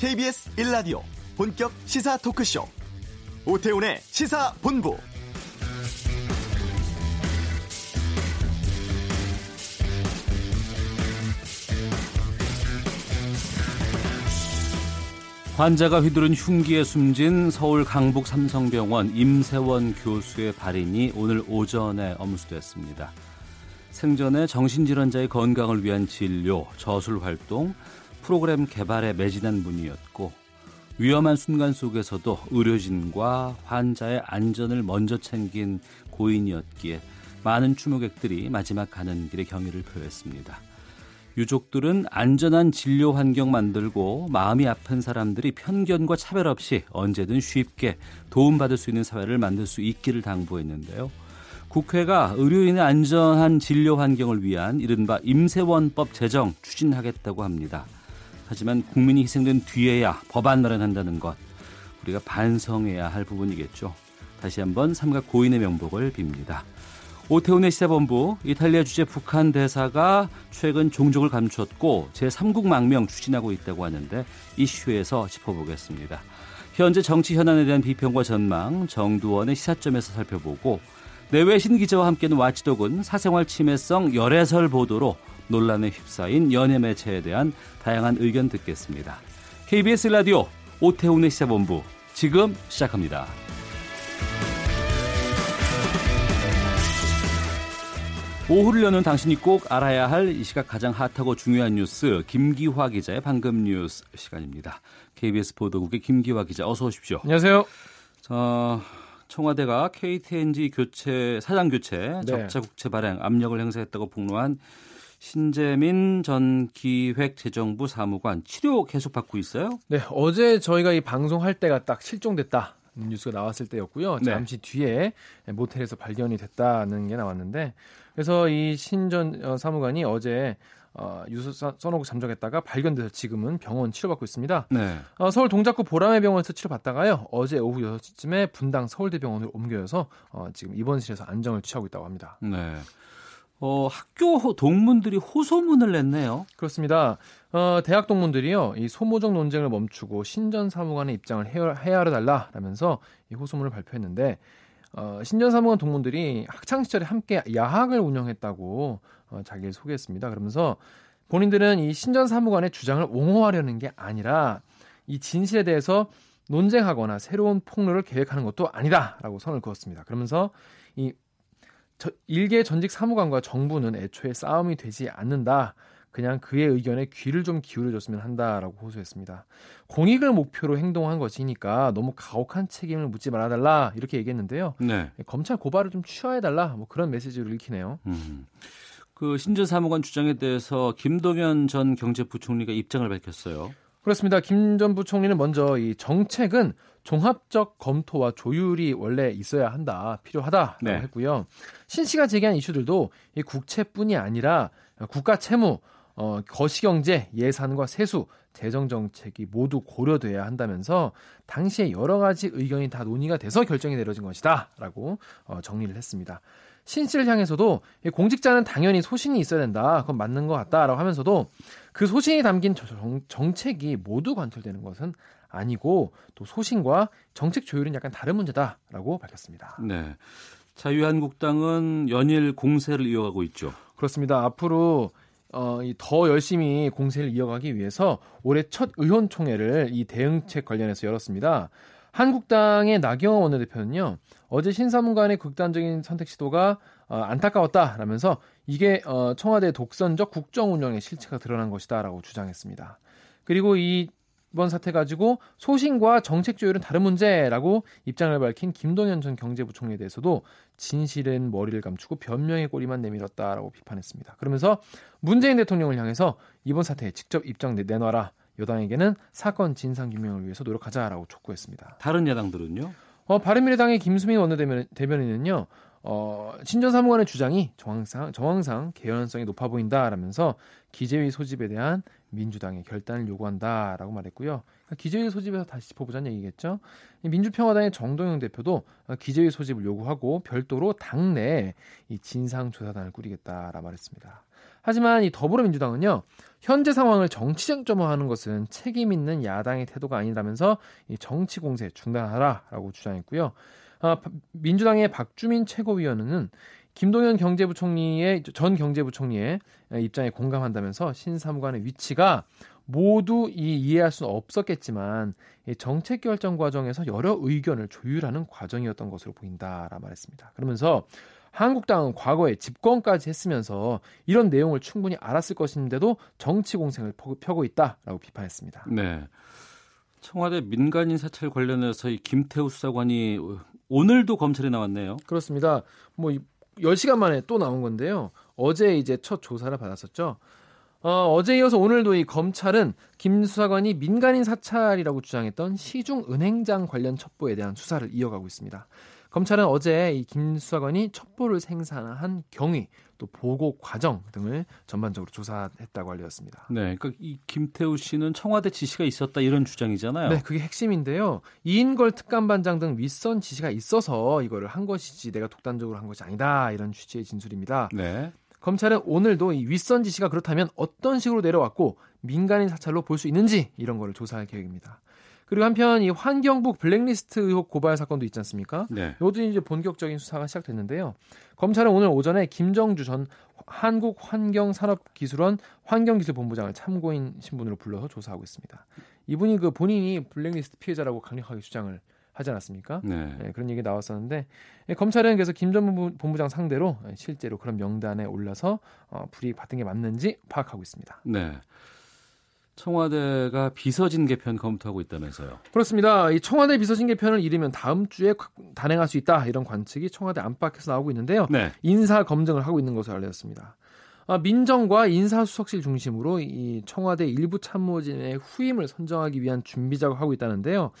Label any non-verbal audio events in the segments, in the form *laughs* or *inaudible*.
KBS 1라디오 본격 시사 토크쇼 오태훈의 시사본부 환자가 휘두른 흉기에 숨진 서울 강북 삼성병원 임세원 교수의 발인이 오늘 오전에 엄수됐습니다. 생전에 정신질환자의 건강을 위한 진료, 저술 활동, 프로그램 개발에 매진한 분이었고 위험한 순간 속에서도 의료진과 환자의 안전을 먼저 챙긴 고인이었기에 많은 추모객들이 마지막 가는 길에 경의를 표했습니다. 유족들은 안전한 진료 환경 만들고 마음이 아픈 사람들이 편견과 차별 없이 언제든 쉽게 도움받을 수 있는 사회를 만들 수 있기를 당부했는데요. 국회가 의료인의 안전한 진료 환경을 위한 이른바 임세원법 제정 추진하겠다고 합니다. 하지만 국민이 희생된 뒤에야 법안 마련한다는 것 우리가 반성해야 할 부분이겠죠. 다시 한번 삼각 고인의 명복을 빕니다. 오태훈의 시사본부 이탈리아 주재 북한 대사가 최근 종족을 감췄고 제3국 망명 추진하고 있다고 하는데 이슈에서 짚어보겠습니다. 현재 정치 현안에 대한 비평과 전망 정두원의 시사점에서 살펴보고 내외 신 기자와 함께는 와치독은 사생활 침해성 열애설 보도로 논란에 휩싸인 연예 매체에 대한 다양한 의견 듣겠습니다. KBS 라디오 오태훈의 시사본부 지금 시작합니다. 오후를 여는 당신이 꼭 알아야 할 이 시각 가장 핫하고 중요한 뉴스 김기화 기자의 방금 뉴스 시간입니다. KBS 보도국의 김기화 기자 어서 오십시오. 안녕하세요. 자, 청와대가 KTNG 교체 사장 교체 네. 적자 국채 발행 압력을 행사했다고 폭로한 신재민 전 기획재정부 사무관 치료 계속 받고 있어요? 네, 어제 저희가 이 방송할 때가 딱 실종됐다. 뉴스가 나왔을 때였고요. 네. 잠시 뒤에 모텔에서 발견이 됐다는 게 나왔는데 그래서 이 신전 어, 사무관이 어제 어, 유서 써놓고 잠적했다가 발견돼서 지금은 병원 치료받고 있습니다. 네. 어, 서울 동작구 보라매 병원에서 치료받다가요. 어제 오후 6시쯤에 분당 서울대병원으로 옮겨져서 어, 지금 입원실에서 안정을 취하고 있다고 합니다. 네. 어, 학교 동문들이 호소문을 냈네요. 그렇습니다. 어, 대학 동문들이요, 이 소모적 논쟁을 멈추고 신전 사무관의 입장을 헤아려 달라라면서 이 호소문을 발표했는데 어, 신전 사무관 동문들이 학창 시절에 함께 야학을 운영했다고 어, 자기를 소개했습니다. 그러면서 본인들은 이 신전 사무관의 주장을 옹호하려는 게 아니라 이 진실에 대해서 논쟁하거나 새로운 폭로를 계획하는 것도 아니다라고 선을 그었습니다. 그러면서 이 저, 일개 전직 사무관과 정부는 애초에 싸움이 되지 않는다. 그냥 그의 의견에 귀를 좀 기울여줬으면 한다라고 호소했습니다. 공익을 목표로 행동한 것이니까 너무 가혹한 책임을 묻지 말아달라 이렇게 얘기했는데요. 네. 검찰 고발을 좀 취하해달라 뭐 그런 메시지를 읽히네요. 음. 그 신전 사무관 주장에 대해서 김동연 전 경제부총리가 입장을 밝혔어요. 그렇습니다. 김 전 부총리는 먼저 이 정책은 종합적 검토와 조율이 원래 있어야 한다, 필요하다라고 네. 했고요. 신 씨가 제기한 이슈들도 이 국채뿐이 아니라 국가 채무, 어, 거시경제, 예산과 세수, 재정 정책이 모두 고려돼야 한다면서 당시에 여러 가지 의견이 다 논의가 돼서 결정이 내려진 것이다라고 어, 정리를 했습니다. 신 씨를 향해서도 공직자는 당연히 소신이 있어야 된다. 그건 맞는 것 같다라고 하면서도 그 소신이 담긴 정, 정책이 모두 관철되는 것은 아니고 또 소신과 정책 조율은 약간 다른 문제다라고 밝혔습니다. 네. 자유한국당은 연일 공세를 이어가고 있죠. 그렇습니다. 앞으로 어, 더 열심히 공세를 이어가기 위해서 올해 첫 의원총회를 이 대응책 관련해서 열었습니다. 한국당의 나경원 원내대표는요, 어제 신사문관의 극단적인 선택 시도가 어, 안타까웠다라면서 이게 어, 청와대 독선적 국정 운영의 실체가 드러난 것이다라고 주장했습니다. 그리고 이 이번 사태 가지고 소신과 정책 조율은 다른 문제라고 입장을 밝힌 김동연 전 경제부총리에 대해서도 진실은 머리를 감추고 변명의 꼬리만 내밀었다라고 비판했습니다. 그러면서 문재인 대통령을 향해서 이번 사태에 직접 입장 내놔라. 여당에게는 사건 진상 규명을 위해서 노력하자라고 촉구했습니다. 다른 야당들은요? 어, 바른미래당의 김수민 원내대변인은요. 어, 신전 사무관의 주장이 정황상, 정황상 개연성이 높아 보인다라면서 기재위 소집에 대한 민주당의 결단을 요구한다라고 말했고요. 그러니까 기재위 소집에서 다시 짚어보자는 얘기겠죠. 민주평화당의 정동영 대표도 기재위 소집을 요구하고 별도로 당내 이 진상조사단을 꾸리겠다라 말했습니다. 하지만 이 더불어민주당은요. 현재 상황을 정치 쟁점화하는 것은 책임 있는 야당의 태도가 아니라면서 이 정치 공세 중단하라라고 주장했고요. 아, 민주당의 박주민 최고위원은 김동연 경제부총리의 전 경제부총리의 입장에 공감한다면서 신사무관의 위치가 모두 이 이해할 수는 없었겠지만 이 정책 결정 과정에서 여러 의견을 조율하는 과정이었던 것으로 보인다라 말했습니다. 그러면서 한국당은 과거에 집권까지 했으면서 이런 내용을 충분히 알았을 것인데도 정치 공생을 펴고 있다라고 비판했습니다. 네. 청와대 민간인 사찰 관련해서 이 김태우 수사관이 오늘도 검찰에 나왔네요. 그렇습니다. 뭐 10시간 만에 또 나온 건데요. 어제 이제 첫 조사를 받았었죠. 어, 어제 이어서 오늘도 이 검찰은 김 수사관이 민간인 사찰이라고 주장했던 시중 은행장 관련 첩보에 대한 수사를 이어가고 있습니다. 검찰은 어제 이 김 수사관이 첩보를 생산한 경위 또 보고 과정 등을 전반적으로 조사했다고 알렸습니다. 네, 그러니까 이 김태우 씨는 청와대 지시가 있었다 이런 주장이잖아요. 네, 그게 핵심인데요. 이인걸 특감반장 등 윗선 지시가 있어서 이거를 한 것이지 내가 독단적으로 한 것이 아니다 이런 취지의 진술입니다. 네. 검찰은 오늘도 이 윗선 지시가 그렇다면 어떤 식으로 내려왔고 민간인 사찰로 볼 수 있는지 이런 거를 조사할 계획입니다. 그리고 한편 이 환경부 블랙리스트 의혹 고발 사건도 있지 않습니까? 네. 이것도 이제 본격적인 수사가 시작됐는데요. 검찰은 오늘 오전에 김정주 전 한국환경산업기술원 환경기술본부장을 참고인 신분으로 불러서 조사하고 있습니다. 이분이 그 본인이 블랙리스트 피해자라고 강력하게 주장을 하지 않았습니까? 네. 네, 그런 얘기 나왔었는데 예, 검찰은 그래서 김 전 본부장 상대로 실제로 그런 명단에 올라서 어, 불이익 받은 게 맞는지 파악하고 있습니다. 네. 청와대가 비서진 개편 검토하고 있다면서요. 그렇습니다. 이 청와대 비서진 개편을 이르면 다음 주에 단행할 수 있다 이런 관측이 청와대 안팎에서 나오고 있는데요. 네. 인사 검증을 하고 있는 것으로 알려졌습니다. 아, 민정과 인사수석실 중심으로 이 청와대 일부 참모진의 후임을 선정하기 위한 준비 작업하고 있다는데요.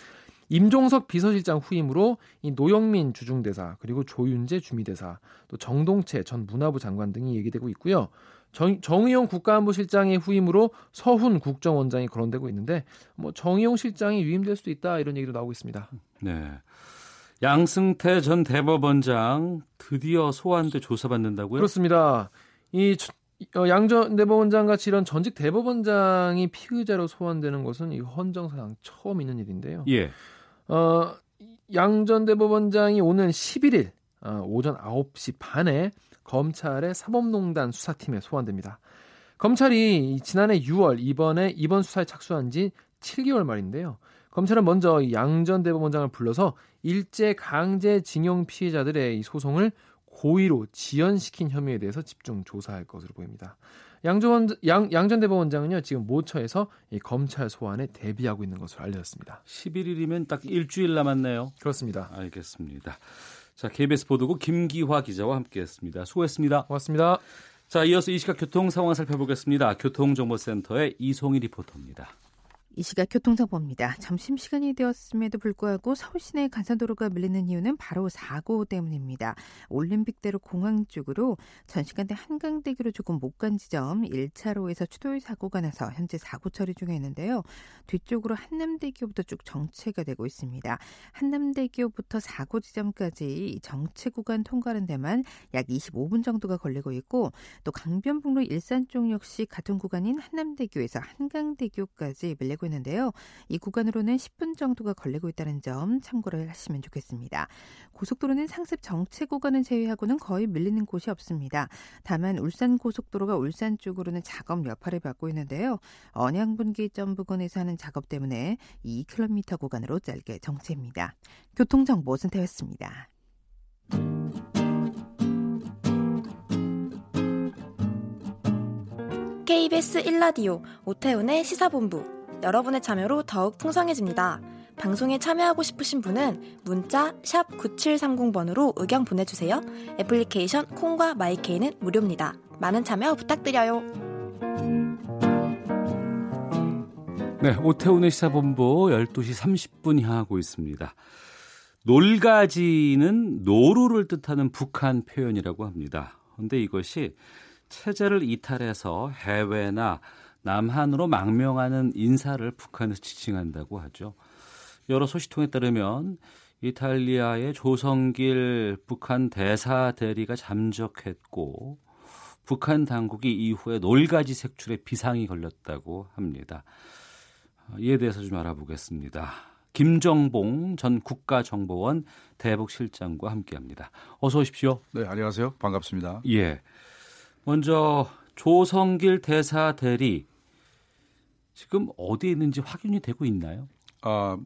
임종석 비서실장 후임으로 이 노영민 주중대사 그리고 조윤재 주미대사 또 정동채 전 문화부 장관 등이 얘기되고 있고요. 정, 정의용 국가안보실장의 후임으로 서훈 국정원장이 거론되고 있는데 뭐 정의용 실장이 유임될 수도 있다 이런 얘기도 나오고 있습니다. 네. 양승태 전 대법원장 드디어 소환돼 조사받는다고요? 그렇습니다. 이 어, 양전 대법원장 같이 이런 전직 대법원장이 피의자로 소환되는 것은 이 헌정사상 처음 있는 일인데요. 예. 어, 양전 대법원장이 오는 11일 어, 오전 9시 반에 검찰의 사법농단 수사팀에 소환됩니다. 검찰이 지난해 6월 이번에 이번 수사에 착수한 지 7개월 말인데요. 검찰은 먼저 양전 대법원장을 불러서 일제 강제 징용 피해자들의 이 소송을 고의로 지연시킨 혐의에 대해서 집중 조사할 것으로 보입니다. 양전, 양, 양전 대법원장은요, 지금 모처에서 이 검찰 소환에 대비하고 있는 것으로 알려졌습니다. 11일이면 딱 일주일 남았네요. 그렇습니다. 알겠습니다. 자, KBS 보도국 김기화 기자와 함께했습니다. 수고했습니다. 고맙습니다. 자, 이어서 이 시각 교통 상황 살펴보겠습니다. 교통정보센터의 이송희 리포터입니다. 이 시각 교통정보입니다. 점심시간이 되었음에도 불구하고 서울 시내 간선도로가 밀리는 이유는 바로 사고 때문입니다. 올림픽대로 공항 쪽으로 전 시간대 한강대교로 조금 못 간 지점 1차로에서 추돌 사고가 나서 현재 사고 처리 중에 있는데요. 뒤쪽으로 한남대교부터 쭉 정체가 되고 있습니다. 한남대교부터 사고 지점까지 정체 구간 통과하는 데만 약 25분 정도가 걸리고 있고 또 강변북로 일산 쪽 역시 같은 구간인 한남대교에서 한강대교까지 밀리고 있는데요. 이 구간으로는 10분 정도가 걸리고 있다는 점 참고를 하시면 좋겠습니다. 고속도로는 상습 정체 구간을 제외하고는 거의 밀리는 곳이 없습니다. 다만 울산 고속도로가 울산 쪽으로는 작업 여파를 받고 있는데요. 언양분기점 부근에서 하는 작업 때문에 2km 구간으로 짧게 정체입니다. 교통정보센터였습니다. KBS 1라디오 오태훈의 시사본부 여러분의 참여로 더욱 풍성해집니다. 방송에 참여하고 싶으신 분은 문자 9730번으로 의견 보내주세요. 애플리케이션 콩과 마이케이는 무료입니다. 많은 참여 부탁드려요. 네, 오태훈의 시사본부 12시 30분 향하고 있습니다. 놀가지는 노루를 뜻하는 북한 표현이라고 합니다. 그런데 이것이 체제를 이탈해서 해외나 남한으로 망명하는 인사를 북한에서 지칭한다고 하죠. 여러 소식통에 따르면 이탈리아의 조성길 북한 대사 대리가 잠적했고 북한 당국이 이후에 놀가지 색출에 비상이 걸렸다고 합니다. 어, 이에 대해서 좀 알아보겠습니다. 김정봉 전 국가정보원 대북실장과 함께합니다. 어서 오십시오. 네, 안녕하세요. 반갑습니다. 예. 먼저 조성길 대사 대리 지금 어디에 있는지 확인이 되고 있나요? 아,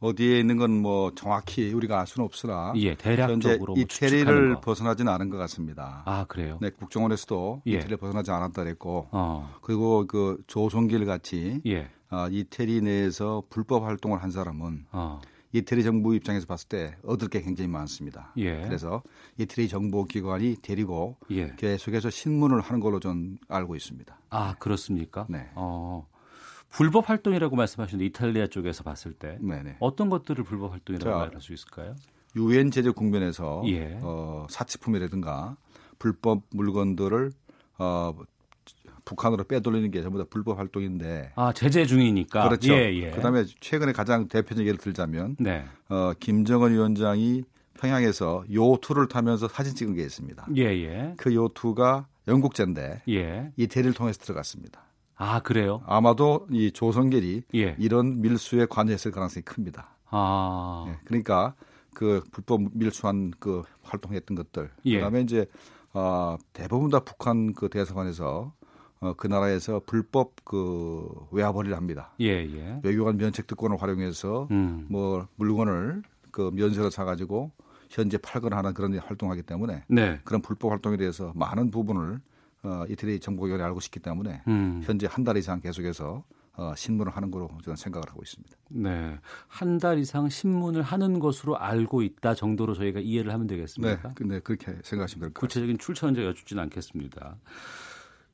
어디에 있는 건 뭐 정확히 우리가 알 수는 없으나 예, 대략적으로 현재 뭐 이태리를 거. 벗어나지는 않은 것 같습니다. 아 그래요? 네, 국정원에서도 예. 이태리를 벗어나지 않았다 그랬고 어, 그리고 그 조성길 같이 예, 아, 이태리 내에서 불법 활동을 한 사람은 어, 이태리 정부 입장에서 봤을 때 얻을 게 굉장히 많습니다. 예. 그래서 이태리 정보 기관이 데리고 예. 계속해서 신문을 하는 걸로 전 알고 있습니다. 아 그렇습니까? 네. 어, 불법 활동이라고 말씀하셨는데 이탈리아 쪽에서 봤을 때 네네. 어떤 것들을 불법 활동이라고 자, 말할 수 있을까요? 유엔 제재 국면에서 예. 어, 사치품이라든가 불법 물건들을 어, 북한으로 빼돌리는 게 전부 다 불법 활동인데 아 제재 중이니까. 그렇죠. 예, 예. 그다음에 최근에 가장 대표적인 예를 들자면 네. 어, 김정은 위원장이 평양에서 요트를 타면서 사진 찍은 게 있습니다. 예, 예, 그 요트가 영국제인데 예. 이태리를 통해서 들어갔습니다. 아 그래요? 아마도 이 조성길이 예. 이런 밀수에 관여했을 가능성이 큽니다. 아, 예, 그러니까 그 불법 밀수한 그 활동했던 것들. 예. 그다음에 이제 어, 대부분 다 북한 그 대사관에서 어, 그 나라에서 불법 그 외화벌이를 합니다. 예, 예. 외교관 면책 특권을 활용해서 음, 뭐 물건을 그 면세로 사가지고 현재 팔거나 하는 그런 활동하기 때문에 네. 그런 불법 활동에 대해서 많은 부분을 어, 이태리 정보기관이 알고 있기 때문에 음, 현재 한 달 이상 계속해서 어, 신문을 하는 거로 저는 생각을 하고 있습니다. 네. 한 달 이상 신문을 하는 것으로 알고 있다 정도로 저희가 이해를 하면 네, 되겠습니까? 근데 그렇게 생각하시면 될것 같습니다. 구체적인 출처는 제가 여쭙지는 않겠습니다.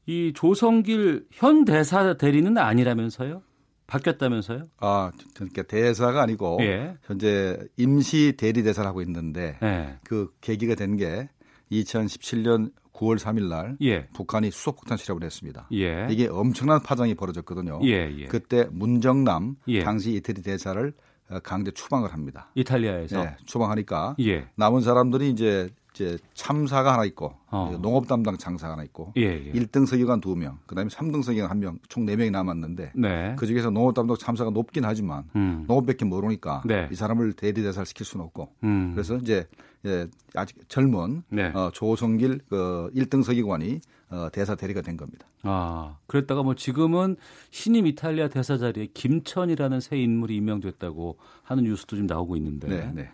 이 조성길 현 대사 대리는 아니라면서요? 바뀌었다면서요? 아, 그러니까 대사가 아니고 예. 현재 임시 대리 대사를 하고 있는데 예. 그 계기가 된 게 2017년 9월 3일 날 예. 북한이 수소폭탄 실험을 했습니다. 예. 이게 엄청난 파장이 벌어졌거든요. 예, 예. 그때 문정남 예. 당시 이태리 대사를 어, 강제 추방을 합니다. 이탈리아에서. 네, 추방하니까 예. 남은 사람들이 이제 이제 참사가 하나 있고 어. 농업 담당 장사가 하나 있고 예, 예. 1등 서기관 2명, 그다음에 3등 서기관 1명, 총 4명이 남았는데 네. 그 중에서 농업 담당 참사가 높긴 하지만 음. 농업밖에 모르니까 네. 이 사람을 대리 대사를 시킬 수는 없고 음. 그래서 이제 예, 아직 젊은 네. 어, 조성길 그 1등 서기관이 어, 대사 대리가 된 겁니다. 아, 그랬다가 뭐 지금은 신임 이탈리아 대사 자리에 김천이라는 새 인물이 임명됐다고 하는 뉴스도 좀 나오고 있는데. 네, 네.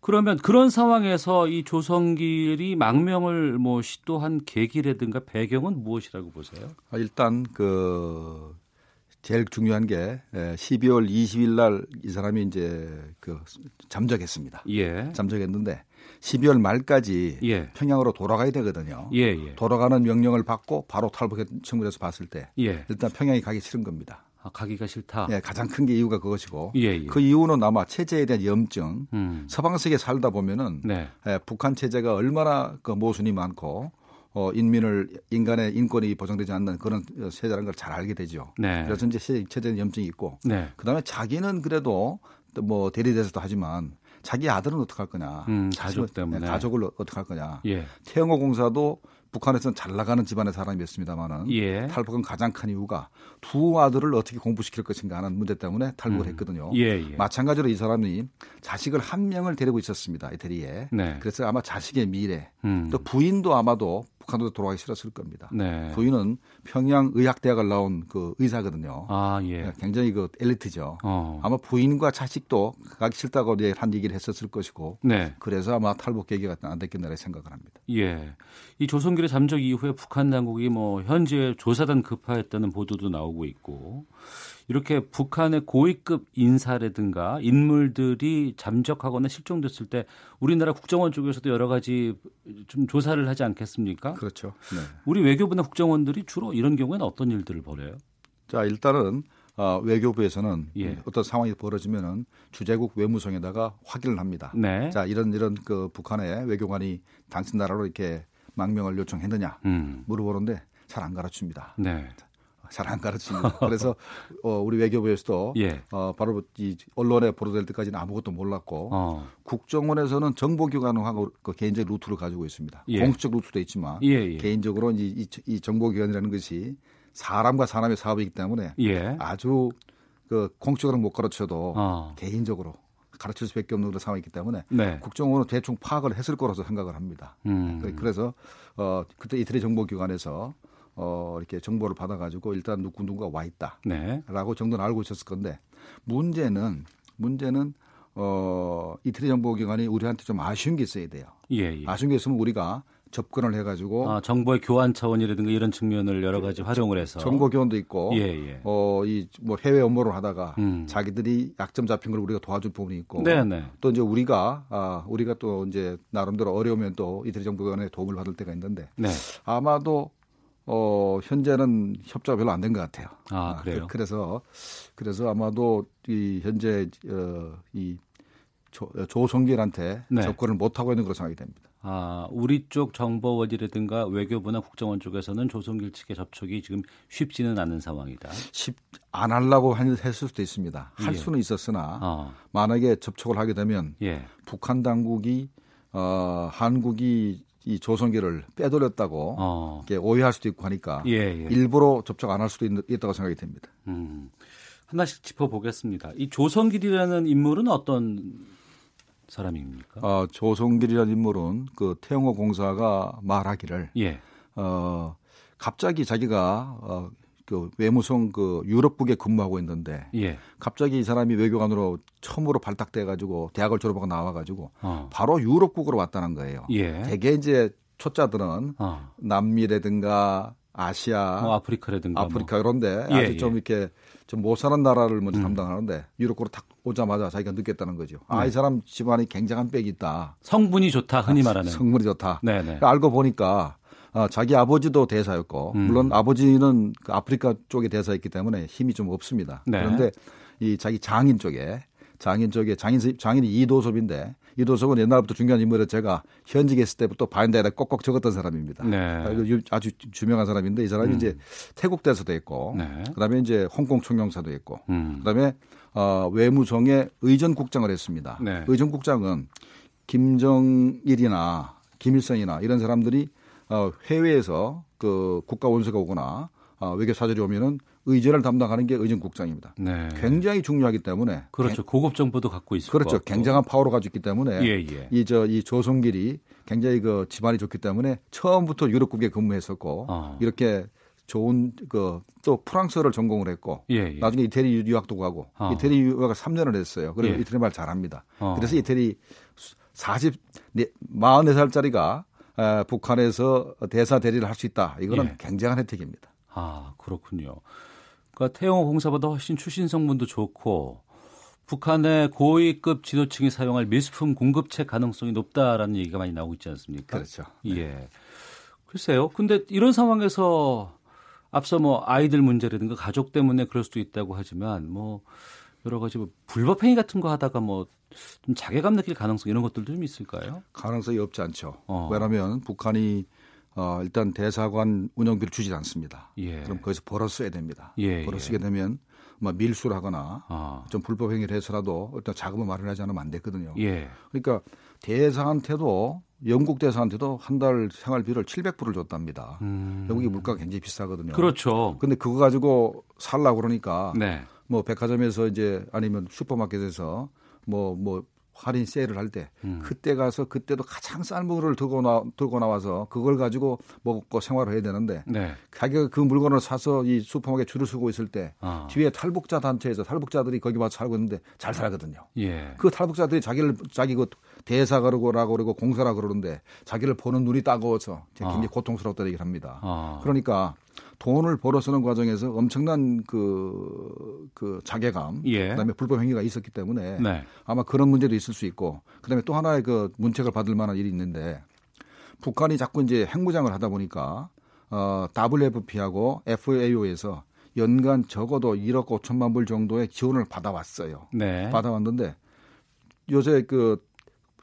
그러면 그런 상황에서 이 조성길이 망명을 뭐 시도한 계기라든가 배경은 무엇이라고 보세요? 아, 일단 그 제일 중요한 게 예, 12월 20일 날 이 사람이 이제 그 잠적했습니다. 예. 잠적했는데 12월 말까지 예. 평양으로 돌아가야 되거든요. 예, 예. 돌아가는 명령을 받고 바로 탈북의 측면에서 봤을 때 예. 일단 평양이 가기 싫은 겁니다. 아, 가기가 싫다. 예, 가장 큰 게 이유가 그것이고 예, 예. 그 이유는 아마 체제에 대한 염증. 음. 서방 세계 살다 보면은 네. 예, 북한 체제가 얼마나 그 모순이 많고 어, 인민을 인간의 인권이 보장되지 않는 그런 세대라는 걸 잘 알게 되죠. 네. 그래서 이제 세- 체제는 염증이 있고 네. 그다음에 자기는 그래도 또뭐 대리대사도 하지만 자기 아들은 어떡할 거냐. 음, 가족 때문에. 네, 가족을 어떡할 거냐. 예. 태영호 공사도 북한에서는 잘 나가는 집안의 사람이었습니다만은 예. 탈북은 가장 큰 이유가 두 아들을 어떻게 공부시킬 것인가 하는 문제 때문에 탈북을 했거든요. 예, 예. 마찬가지로 이 사람이 자식을 한 명을 데리고 있었습니다. 이태리에. 네. 그래서 아마 자식의 미래 음. 또 부인도 아마도 북한으로 돌아가기 싫었을 겁니다. 네. 부인은 평양 의학대학을 나온 그 의사거든요. 아, 예. 굉장히 그 엘리트죠. 어. 아마 부인과 자식도 가기 싫다고 이제 한 얘기를 했었을 것이고 네. 그래서 아마 탈북 계기가 안 됐겠나 생각을 합니다. 예. 이 조선길의 잠적 이후에 북한 당국이 뭐 현재 조사단 급파했다는 보도도 나오고 있고 이렇게 북한의 고위급 인사라든가 인물들이 잠적하거나 실종됐을 때 우리나라 국정원 쪽에서도 여러 가지 좀 조사를 하지 않겠습니까? 그렇죠. 네. 우리 외교부나 국정원들이 주로 이런 경우에는 어떤 일들을 벌여요? 자 일단은 어, 외교부에서는 예. 어떤 상황이 벌어지면은 주재국 외무성에다가 확인을 합니다. 네. 자 이런 이런 그 북한의 외교관이 당신 나라로 이렇게 망명을 요청했느냐 음. 물어보는데 잘 안 가르칩니다. 네. 잘 안 가르칩니다. 그래서 *laughs* 어, 우리 외교부에서도 예. 어, 바로 이 언론에 보도될 때까지는 아무것도 몰랐고 어. 국정원에서는 정보기관하고 그 개인적 루트를 가지고 있습니다. 예. 공식적 루트도 있지만 예, 예. 개인적으로 이, 이, 이 정보기관이라는 것이 사람과 사람의 사업이기 때문에 예. 아주 그 공식적으로 못 가르쳐도 어. 개인적으로 가르칠 수밖에 없는 그런 상황이기 때문에 네. 국정원은 대충 파악을 했을 거라서 생각을 합니다. 음. 그래서 어 그때 이태리 정보기관에서 어 이렇게 정보를 받아가지고 일단 누구 누구가 와 있다. 네. 라고 정도는 알고 있었을 건데 문제는 문제는 어 이태리 정보기관이 우리한테 좀 아쉬운 게 있어야 돼요. 예, 예. 아쉬운 게 있으면 우리가 접근을 해가지고 아, 정보의 교환 차원이라든가 이런 측면을 여러 가지 활용을 해서 정보 교환도 있고 예, 예. 어이 뭐 해외 업무를 하다가 음. 자기들이 약점 잡힌 걸 우리가 도와줄 부분이 있고 네, 네. 또 이제 우리가 아 우리가 또 이제 나름대로 어려우면 또 이태리 정보기관의 도움을 받을 때가 있는데 네. 아마도 어 현재는 협조가 별로 안 된 것 같아요. 아, 그래요? 그, 래서 그래서 아마도 이 현재 어 이 조성길한테 네. 접근을 못 하고 있는 그런 생각이 됩니다. 아, 우리 쪽 정보원이라든가 외교부나 국정원 쪽에서는 조성길 측의 접촉이 지금 쉽지는 않은 상황이다. 쉽 안 하려고 한- 했을 수도 있습니다. 할 예. 수는 있었으나 어. 만약에 접촉을 하게 되면 예. 북한 당국이 어 한국이 이 조성길을 빼돌렸다고 어. 이렇게 오해할 수도 있고 하니까 예, 예. 일부러 접촉 안 할 수도 있, 있다고 생각이 됩니다. 음. 하나씩 짚어보겠습니다. 이 조성길이라는 인물은 어떤 사람입니까? 어, 조성길이라는 인물은 그 태영호 공사가 말하기를 예. 어 갑자기 자기가 어, 그 외무성 그 유럽국에 근무하고 있는데 예. 갑자기 이 사람이 외교관으로 처음으로 발탁돼 가지고 대학을 졸업하고 나와 가지고 어. 바로 유럽국으로 왔다는 거예요. 예. 대개 이제 초짜들은 어. 남미라든가 아시아, 뭐 아프리카라든가 아프리카 이런데 예, 아주 좀 예. 이렇게 좀 못 사는 나라를 먼저 음. 담당하는데 유럽으로 탁 오자마자 자기가 느꼈다는 거죠. 네. 아이 사람 집안이 굉장한 빽이 있다. 뭐 성분이 좋다 흔히 말하는. 성물이 좋다. 네네. 알고 보니까 어, 자기 아버지도 대사였고 음. 물론 아버지는 그 아프리카 쪽에 대사였기 때문에 힘이 좀 없습니다. 네. 그런데 이 자기 장인 쪽에 장인 쪽에 장인 장인이 이도섭인데 이도섭은 옛날부터 중요한 인물에 제가 현직에 있을 때부터 바인더에 꼭꼭 적었던 사람입니다. 네. 아, 아주 유명한 사람인데 이 사람이 음. 이제 태국 대사도 했고 네. 그다음에 이제 홍콩 총영사도 했고 음. 그다음에 어, 외무성의 의전국장을 했습니다. 네. 의전국장은 김정일이나 김일성이나 이런 사람들이 어, 해외에서 그 국가 원수가 오거나 어, 외교 사절이 오면은 의전을 담당하는 게 의전국장입니다. 네. 굉장히 중요하기 때문에 그렇죠. 고급 정보도 갖고 있을 그렇죠. 굉장한 파워를 가지고 있기 때문에 예, 예. 이저 이 조성길이 굉장히 그 집안이 좋기 때문에 처음부터 유럽국에 근무했었고 어. 이렇게 좋은 그 또 프랑스어를 전공을 했고 예, 예. 나중에 이태리 유- 유학도 가고 어. 이태리 유학을 3년을 했어요. 그래서 예. 이태리 말 잘합니다. 어. 그래서 이태리 40 44살짜리가 에, 북한에서 대사 대리를 할 수 있다. 이거는 예. 굉장한 혜택입니다. 아, 그렇군요. 그러니까 태영호 공사보다 훨씬 출신 성분도 좋고 북한의 고위급 지도층이 사용할 미술품 공급체 가능성이 높다라는 얘기가 많이 나오고 있지 않습니까? 그렇죠. 예. 글쎄요. 근데 이런 상황에서 앞서 뭐 아이들 문제라든가 가족 때문에 그럴 수도 있다고 하지만 뭐 여러 가지 뭐 불법 행위 같은 거 하다가 뭐 좀 자괴감 느낄 가능성 이런 것들도 좀 있을까요? 가능성이 없지 않죠. 어. 왜냐하면 북한이 어, 일단 대사관 운영비를 주지 않습니다. 예. 그럼 거기서 벌어 써야 됩니다. 예, 벌어 예. 쓰게 되면 뭐 밀수를 하거나 아. 좀 불법 행위를 해서라도 일단 자금을 마련하지 않으면 안 되거든요. 예. 그러니까 대사한테도 영국 대사한테도 한 달 생활비를 700불을 줬답니다. 음. 영국이 물가가 굉장히 비싸거든요. 그렇죠. 근데 그거 가지고 살라고 그러니까 네. 뭐 백화점에서 이제 아니면 슈퍼마켓에서 뭐 뭐 할인 세일을 할때 음. 그때 가서 그때도 가장 싼 물건을 들고 나 들고 나와서 그걸 가지고 먹고 생활을 해야 되는데 네. 자기가 그 물건을 사서 이 슈퍼마켓 줄을 서고 있을 때 아. 뒤에 탈북자 단체에서 탈북자들이 거기 와서 살고 있는데 잘 살거든요. 예. 그 탈북자들이 자기를 자기 그 대사 그러고라고 그러고 공사라 그러는데 자기를 보는 눈이 따가워서 굉장히 아. 고통스럽다 얘기를 합니다. 아. 그러니까 돈을 벌어 쓰는 과정에서 엄청난 그, 그 자괴감, 예. 그다음에 불법 행위가 있었기 때문에 네. 아마 그런 문제도 있을 수 있고, 그다음에 또 하나의 그 문책을 받을 만한 일이 있는데 북한이 자꾸 이제 핵무장을 하다 보니까 어, WFP하고 FAO에서 연간 적어도 1억 5천만 불 정도의 지원을 받아왔어요. 네. 받아왔는데 요새 그,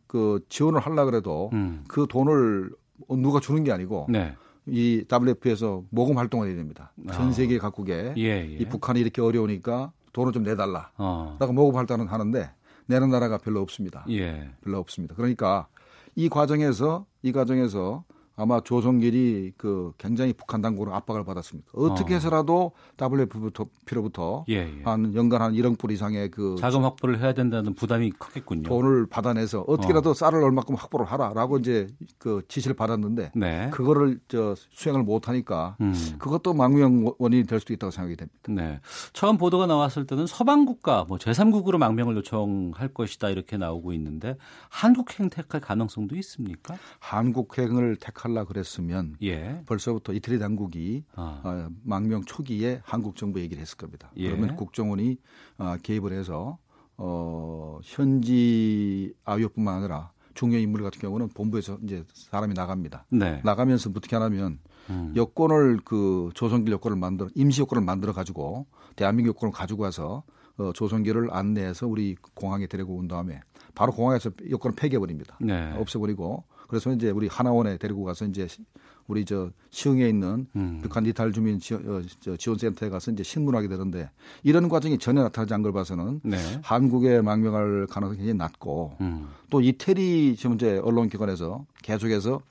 그 지원을 하려 그래도 음. 그 돈을 누가 주는 게 아니고 네. 이 WF에서 모금 활동을 해야 됩니다. 전 아. 세계 각국에 예, 예. 이 북한이 이렇게 어려우니까 돈을 좀 내달라. 어. 라고 모금 활동을 하는데 내는 나라가 별로 없습니다. 예. 별로 없습니다. 그러니까 이 과정에서 이 과정에서 아마 조성길이 그 굉장히 북한 당국으로 압박을 받았습니다. 어떻게 어. 해서라도 WF부터 필요부터 예, 예. 한 연간 한 1억 불 이상의 그 자금 확보를 해야 된다는 부담이 크겠군요. 돈을 받아내서 어떻게라도 쌀을 얼마큼 확보를 하라라고 이제 그 지시를 받았는데 네. 그거를 저 수행을 못 하니까 음. 그것도 망명 원인이 될 수도 있다고 생각이 됩니다. 네. 처음 보도가 나왔을 때는 서방 국가 뭐 제3국으로 망명을 요청할 것이다 이렇게 나오고 있는데 한국행 택할 가능성도 있습니까? 한국행을 택할 라 그랬으면 예. 벌써부터 이태리 당국이 아. 어, 망명 초기에 한국 정부 얘기를 했을 겁니다. 예. 그러면 국정원이 어, 개입을 해서 어, 현지 아위뿐만 아니라 중요 인물 같은 경우는 본부에서 이제 사람이 나갑니다. 네. 나가면서 어떻게 하냐면 음. 여권을 그 조선길 여권을 만들어 임시 여권을 만들어 가지고 대한민국 여권을 가지고 와서 어, 조선길을 안내해서 우리 공항에 데리고 온 다음에 바로 공항에서 여권을 폐기해 버립니다. 네. 없애버리고 그래서 이제 우리 하나원에 데리고 가서 이제 시- 우리 저 시흥에 있는 음. 북한 이탈 주민 지원, 어, 저 지원센터에 가서 이제 신문하게 되는데 이런 과정이 전혀 나타나지 않은 걸 봐서는 네. 한국에 망명할 가능성이 굉장히 낮고 음. 또 이태리 지금 이제 언론기관에서 계속해서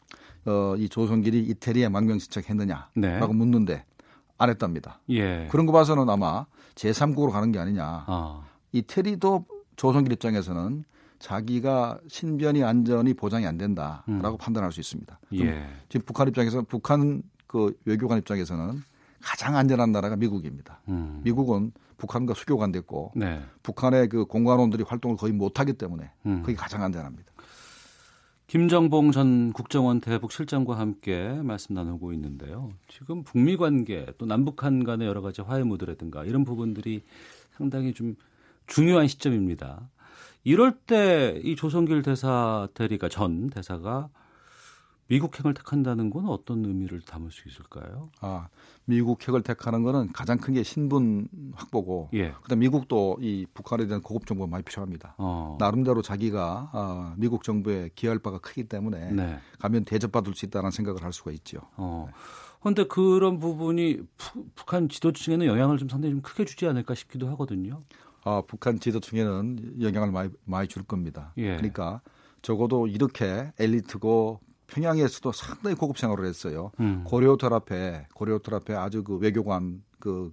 어, 이 조선길이 이태리에 망명 신청했느냐라고 네. 묻는데 안 했답니다. 예. 그런 거 봐서는 아마 제3국으로 가는 게 아니냐. 아. 이태리도 조선길 입장에서는 자기가 신변이 안전이 보장이 안 된다라고 판단할 수 있습니다. 좀 예. 지금 북한 입장에서 북한 그 외교관 입장에서는 가장 안전한 나라가 미국입니다. 음. 미국은 북한과 수교관 됐고 네. 북한의 그 공관원들이 활동을 거의 못하기 때문에 음. 그게 가장 안전합니다. 김정봉 전 국정원 대북 실장과 함께 말씀 나누고 있는데요. 지금 북미 관계 또 남북한 간의 여러 가지 화해 무드라든가 이런 부분들이 상당히 좀 중요한 시점입니다. 이럴 때 이 조성길 대사 대리가 전 대사가 미국행을 택한다는 건 어떤 의미를 담을 수 있을까요? 아, 미국 핵을 택하는 거는 가장 큰 게 신분 확보고 예. 그다음 미국도 이 북한에 대한 고급 정보가 많이 필요합니다. 어. 나름대로 자기가 아, 미국 정부에 기여할 바가 크기 때문에 네. 가면 대접받을 수 있다는 생각을 할 수가 있죠. 어. 그런데 그런 부분이 푸- 북한 지도층에는 영향을 좀 상당히 좀 크게 주지 않을까 싶기도 하거든요. 아, 북한 지도층에는 영향을 많이, 많이 줄 겁니다. 예. 그러니까 적어도 이렇게 엘리트고 평양에서도 상당히 고급 생활을 했어요. 음. 고려호텔 앞에 고려호텔 앞에 아주 그 외교관 그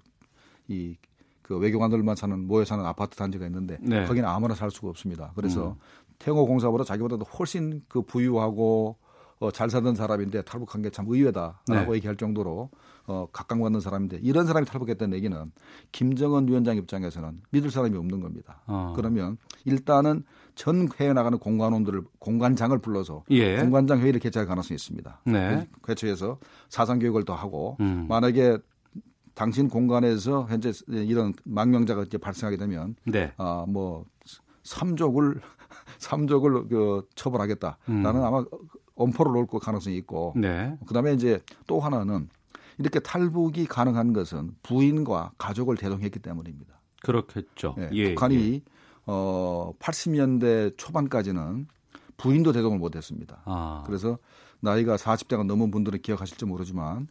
이 그 외교관들만 사는 모여 사는 아파트 단지가 있는데 네. 거기는 아무나 살 수가 없습니다. 그래서 음. 태영호 공사보다 자기보다도 훨씬 그 부유하고 어, 잘 살던 사람인데 탈북한 게 참 의외다라고 네. 얘기할 정도로 어, 각광받는 사람인데 이런 사람이 탈북했다는 얘기는 김정은 위원장 입장에서는 믿을 사람이 없는 겁니다. 어. 그러면 일단은 전 해외 나가는 공관원들을 공관장을 불러서 예. 공관장 회의를 개최할 가능성이 있습니다. 네. 개최해서 사상 교육을 더 하고 음. 만약에 당신 공간에서 현재 이런 망명자가 이제 발생하게 되면 네. 아 뭐 삼족을 *laughs* 삼족을 그 처벌하겠다라는 음. 아마 엄포를 놓을 가능성이 있고 네. 그다음에 이제 또 하나는 이렇게 탈북이 가능한 것은 부인과 가족을 대동했기 때문입니다. 그렇겠죠. 예, 예, 북한이 예. 어 80년대 초반까지는 부인도 대동을 못했습니다. 아. 그래서 나이가 40대가 넘은 분들은 기억하실지 모르지만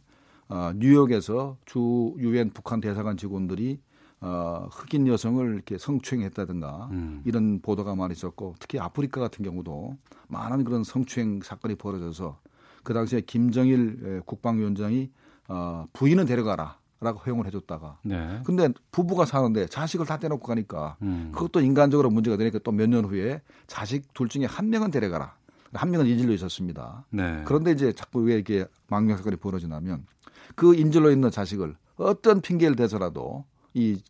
어, 뉴욕에서 주 유엔 북한 대사관 직원들이 어, 흑인 여성을 이렇게 성추행했다든가 음. 이런 보도가 많이 있었고 특히 아프리카 같은 경우도 많은 그런 성추행 사건이 벌어져서 그 당시에 김정일 에, 국방위원장이 어, 부인은 데려가라. 라고 허용을 해줬다가 네. 근데 부부가 사는데 자식을 다 떼놓고 가니까 음. 그것도 인간적으로 문제가 되니까 또 몇 년 후에 자식 둘 중에 한 명은 데려가라. 한 명은 인질로 있었습니다. 네. 그런데 이제 자꾸 왜 이렇게 망명 사건이 벌어지냐면 그 인질로 있는 자식을 어떤 핑계를 대서라도 이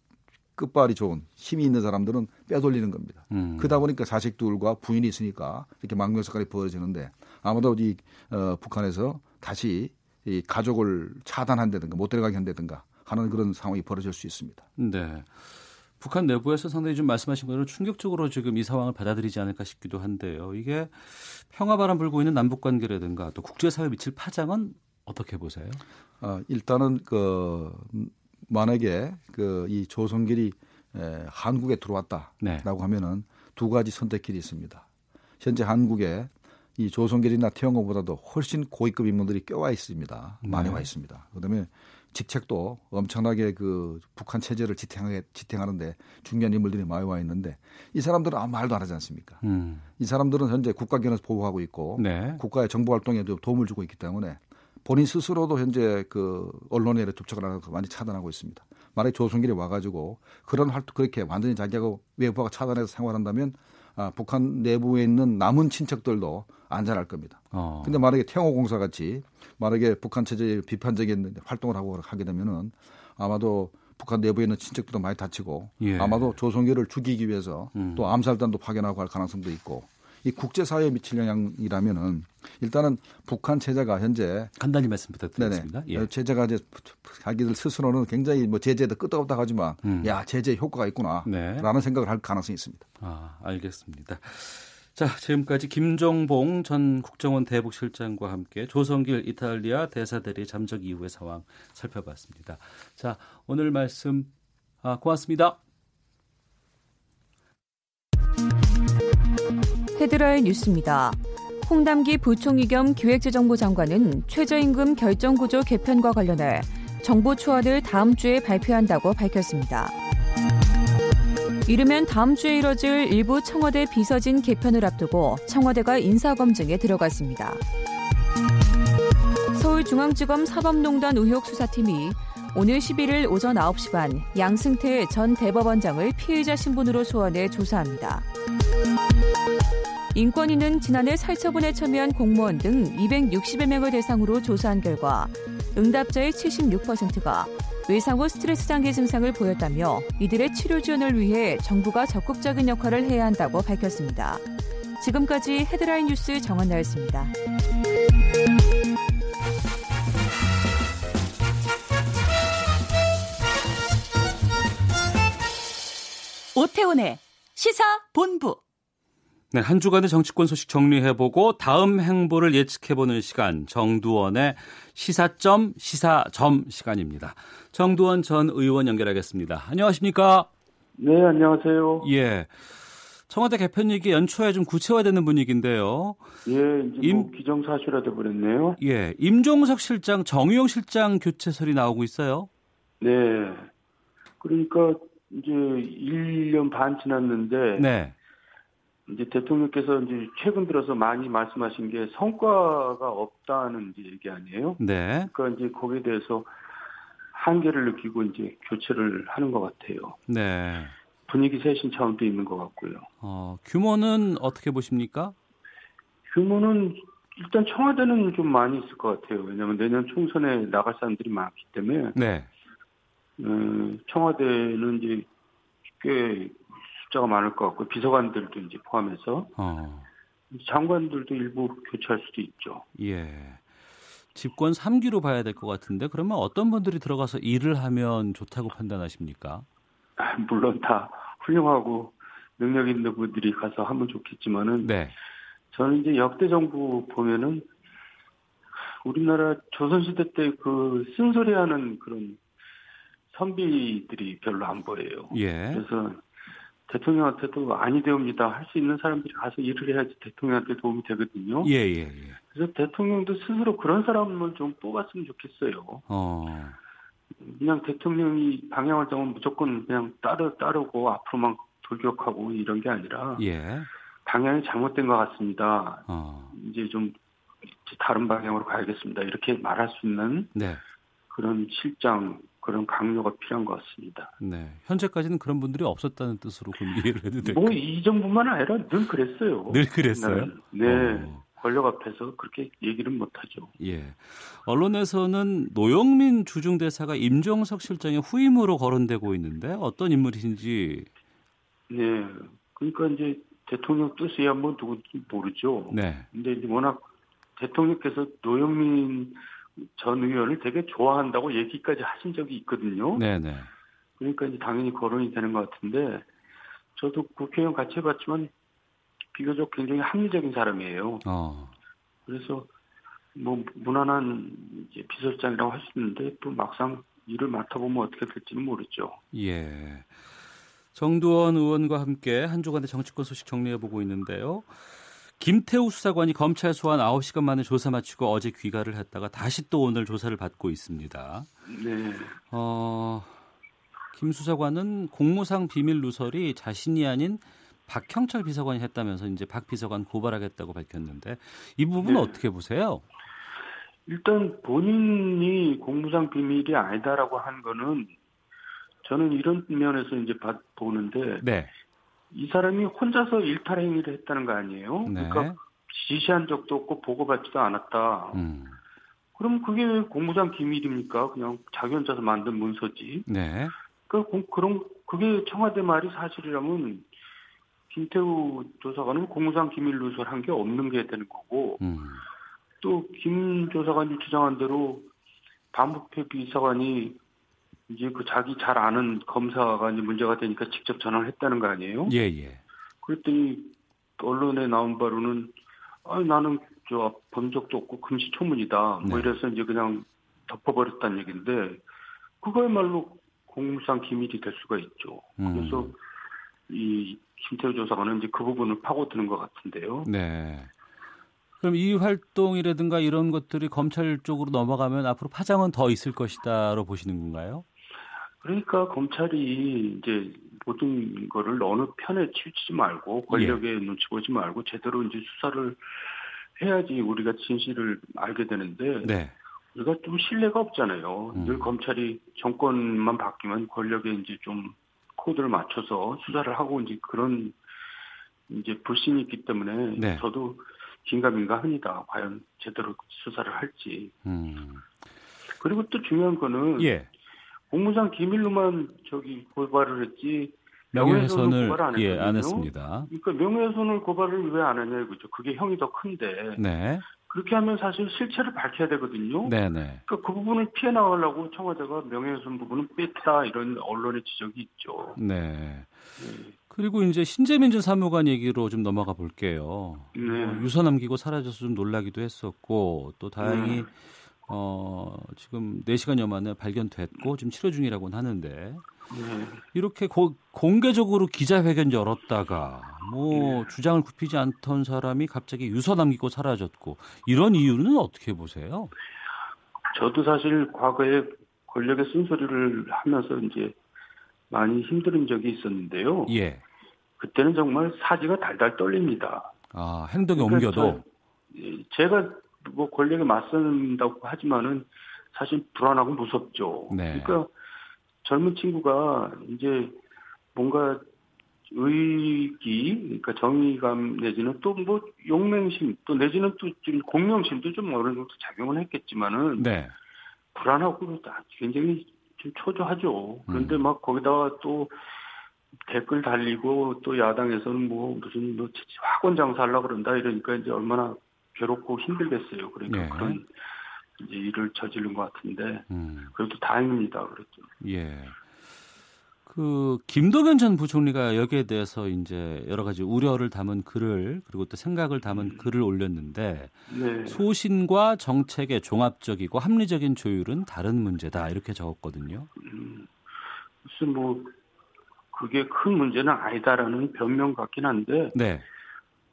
끝발이 좋은 힘이 있는 사람들은 빼돌리는 겁니다. 음. 그러다 보니까 자식 둘과 부인이 있으니까 이렇게 망명 사건이 벌어지는데 아마도 이 어, 북한에서 다시 이 가족을 차단한다든가 못 데려가게 한다든가 하는 그런 상황이 벌어질 수 있습니다. 네. 북한 내부에서 상당히 좀 말씀하신 대로 충격적으로 지금 이 상황을 받아들이지 않을까 싶기도 한데요. 이게 평화바람 불고 있는 남북 관계라든가 또 국제사회에 미칠 파장은 어떻게 보세요? 어, 일단은 그 음, 만약에 그 이 조선길이 에, 한국에 들어왔다라고 네. 하면은 두 가지 선택길이 있습니다. 현재 한국에 이 조성길이나 태영호보다도 훨씬 고위급 인물들이 껴와 있습니다. 많이 네. 와 있습니다. 그다음에 직책도 엄청나게 그 북한 체제를 지탱하게 지탱하는데 중요한 인물들이 많이 와 있는데 이 사람들은 아무 말도 안 하지 않습니까? 음. 이 사람들은 현재 국가기관에서 보호하고 있고 네. 국가의 정보 활동에 도 도움을 주고 있기 때문에 본인 스스로도 현재 그 언론에 접촉을 하는 거 많이 차단하고 있습니다. 만약에 조선길이 와가지고 그런 활동 그렇게 완전히 자기하고 외부가 차단해서 생활한다면 아, 북한 내부에 있는 남은 친척들도 안전할 겁니다. 어. 근데 만약에 태영호공사 같이 만약에 북한 체제에 비판적인 활동을 하고 하게 되면은 아마도 북한 내부에 있는 친척들도 많이 다치고 예. 아마도 조선계를 죽이기 위해서 음. 또 암살단도 파견하고 할 가능성도 있고 이 국제사회에 미칠 영향이라면은 일단은 북한 체제가 현재 간단히 말씀 부탁드리겠습니다. 예. 제재가 이제 자기들 스스로는 굉장히 뭐 제재도 끄떡없다 하지만 음. 야 제재 효과가 있구나라는 네. 생각을 할 가능성이 있습니다. 아, 알겠습니다. 자, 지금까지 김종봉 전 국정원 대북실장과 함께 조성길 이탈리아 대사대리 잠적 이후의 상황 살펴봤습니다. 자, 오늘 말씀 아, 고맙습니다. 헤드라인 뉴스입니다. 홍남기 부총리 겸 기획재정부 장관은 최저임금 결정구조 개편과 관련해 정부 초안을 다음 주에 발표한다고 밝혔습니다. 이르면 다음 주에 이뤄질 일부 청와대 비서진 개편을 앞두고 청와대가 인사검증에 들어갔습니다. 서울중앙지검 사법농단 의혹 수사팀이 오늘 11일 오전 9시 반 양승태 전 대법원장을 피해자 신분으로 소환해 조사합니다. 인권위는 지난해 살처분에 참여한 공무원 등 260여 명을 대상으로 조사한 결과 응답자의 76%가 외상 후 스트레스 장애 증상을 보였다며 이들의 치료 지원을 위해 정부가 적극적인 역할을 해야 한다고 밝혔습니다. 지금까지 헤드라인 뉴스 정한나였습니다. 오태훈의 시사 본부. 네, 한 주간의 정치권 소식 정리해보고 다음 행보를 예측해보는 시간 정두원의 시사점 시사점 시간입니다. 정두원 전 의원 연결하겠습니다. 안녕하십니까? 네, 안녕하세요. 예. 청와대 개편 얘기 연초에 좀 구체화되는 분위기인데요. 예, 이제 임- 뭐 기정사실화 돼버렸네요. 예. 임종석 실장, 정의용 실장 교체설이 나오고 있어요. 네. 그러니까 이제 1년 반 지났는데 네. 이제 대통령께서 이제 최근 들어서 많이 말씀하신 게 성과가 없다는 얘기 아니에요? 네. 그러니까 이제 거기에 대해서 한계를 느끼고 이제 교체를 하는 것 같아요. 네. 분위기 쇄신 차원도 있는 것 같고요. 어, 규모는 어떻게 보십니까? 규모는 일단 청와대는 좀 많이 있을 것 같아요. 왜냐하면 내년 총선에 나갈 사람들이 많기 때문에 네. 음, 청와대는 이제 꽤 숫자가 많을 것 같고 비서관들도 이제 포함해서 어. 장관들도 일부 교체할 수도 있죠. 예. 집권 3기로 봐야 될 것 같은데 그러면 어떤 분들이 들어가서 일을 하면 좋다고 판단하십니까? 아, 물론 다 훌륭하고 능력 있는 분들이 가서 하면 좋겠지만은 네. 저는 이제 역대 정부 보면은 우리나라 조선시대 때 그 쓴소리하는 그런 선비들이 별로 안 보여요. 예. 그래서 대통령한테도 아니 되옵니다. 할 수 있는 사람들이 가서 일을 해야지 대통령한테 도움이 되거든요. 예, 예, 예. 그래서 대통령도 스스로 그런 사람을 좀 뽑았으면 좋겠어요. 어. 그냥 대통령이 방향을 정하면 무조건 그냥 따르, 따르고 앞으로만 돌격하고 이런 게 아니라 예. 방향이 잘못된 것 같습니다. 어. 이제 좀 다른 방향으로 가야겠습니다. 이렇게 말할 수 있는 네. 그런 실장, 그런 강요가 필요한 것 같습니다. 네. 현재까지는 그런 분들이 없었다는 뜻으로 그럼 *laughs* 이해를 해도 될까요? 뭐이 정부만 아니라 늘 그랬어요. 늘 그랬어요? 네. 어. 권력 앞에서 그렇게 얘기를 못하죠. 예. 언론에서는 노영민 주중대사가 임종석 실장의 후임으로 거론되고 있는데 어떤 인물이신지 네. 그러니까 이제 대통령 뜻이야 뭐 누군지 모르죠. 네. 근데 이제 워낙 대통령께서 노영민 전 의원을 되게 좋아한다고 얘기까지 하신 적이 있거든요. 네, 네. 그러니까 이제 당연히 거론이 되는 것 같은데 저도 국회의원 같이 해봤지만 비교적 굉장히 합리적인 사람이에요. 어. 그래서 뭐 무난한 이제 비서실장이라고 할 수 있는데 또 막상 일을 맡아보면 어떻게 될지는 모르죠. 예. 정두원 의원과 함께 한 주간의 정치권 소식 정리해 보고 있는데요. 김태우 수사관이 검찰 소환 9시간 만에 조사 마치고 어제 귀가를 했다가 다시 또 오늘 조사를 받고 있습니다. 네. 어, 김 수사관은 공무상 비밀 누설이 자신이 아닌 박형철 비서관이 했다면서 이제 박 비서관 고발하겠다고 밝혔는데 이 부분은 네. 어떻게 보세요? 일단 본인이 공무상 비밀이 아니다라고 한 거는 저는 이런 면에서 이제 봐- 보는데 네. 이 사람이 혼자서 일탈 행위를 했다는 거 아니에요? 네. 그러니까 지시한 적도 없고 보고받지도 않았다. 음. 그럼 그게 왜 공무상 기밀입니까? 그냥 자기 혼자서 만든 문서지. 네. 그 공- 그런 그게 청와대 말이 사실이라면 김태우 조사관은 공무상 기밀 누설한 게 없는 게 되는 거고 음. 또김 조사관이 주장한 대로 반부패 비서관이 이제 그 자기 잘 아는 검사가 이제 문제가 되니까 직접 전화를 했다는 거 아니에요? 예, 예. 그랬더니 언론에 나온 바로는 아 나는 저본 적도 없고 금시초문이다. 네. 뭐 이래서 이제 그냥 덮어버렸다는 얘기인데 그거야말로 공무상 기밀이 될 수가 있죠. 음. 그래서 이 김태우 조사관은 이제 그 부분을 파고드는 것 같은데요. 네. 그럼 이 활동이라든가 이런 것들이 검찰 쪽으로 넘어가면 앞으로 파장은 더 있을 것이다로 보시는 건가요? 그러니까 검찰이 이제 모든 거를 어느 편에 치우치지 말고 권력에 눈치 보지 말고 제대로 이제 수사를 해야지 우리가 진실을 알게 되는데 네. 우리가 좀 신뢰가 없잖아요. 음. 늘 검찰이 정권만 바뀌면 권력에 이제 좀 코드를 맞춰서 수사를 하고 이제 그런 이제 불신이 있기 때문에 네. 저도 긴가민가합니다. 과연 제대로 수사를 할지. 음. 그리고 또 중요한 거는 예. 공무상 기밀로만 저기 고발을 했지 명예훼손을 고발 안 예. 안 했습니다. 그러니까 명예훼손을 고발을 왜 안 하냐 이거죠. 그게 형이 더 큰데 네. 그렇게 하면 사실 실체를 밝혀야 되거든요. 네, 네. 그러니까 그 부분을 피해 나가려고 청와대가 명예훼손 부분은 뺐다 이런 언론의 지적이 있죠. 네. 그리고 이제 신재민 전 사무관 얘기로 좀 넘어가 볼게요. 네. 어, 유서 남기고 사라져서 좀 놀라기도 했었고 또 다행히 네. 어, 지금 4시간여 만에 발견됐고 지금 치료 중이라고는 하는데 네. 이렇게 고- 공개적으로 기자회견 열었다가 뭐 네. 주장을 굽히지 않던 사람이 갑자기 유서 남기고 사라졌고 이런 이유는 어떻게 보세요? 저도 사실 과거에 권력의 쓴소리를 하면서 이제 많이 힘든 적이 있었는데요. 예. 그때는 정말 사지가 달달 떨립니다. 아, 행동에 그러니까 옮겨도 저- 예, 제가 뭐 권력에 맞선다고 하지만은 사실 불안하고 무섭죠. 네. 그러니까 젊은 친구가 이제 뭔가 의기, 그러니까 정의감 내지는 또 뭐 용맹심, 또 내지는 또 좀 공명심도 좀 어느 정도 작용을 했겠지만은 네. 불안하고 굉장히 좀 초조하죠. 그런데 막 거기다가 또 댓글 달리고 또 야당에서는 뭐 무슨 뭐 학원 장사하려고 그런다 이러니까 이제 얼마나 괴롭고 힘들겠어요. 그러니까 네. 그런 이제 일을 저지른 것 같은데 음. 그래도 다행입니다. 그랬죠. 예. 그 김동연 전 부총리가 여기에 대해서 이제 여러 가지 우려를 담은 글을 그리고 또 생각을 담은 글을 올렸는데 네. 소신과 정책의 종합적이고 합리적인 조율은 다른 문제다 이렇게 적었거든요. 음, 무슨 뭐 그게 큰 문제는 아니다라는 변명 같긴 한데 네.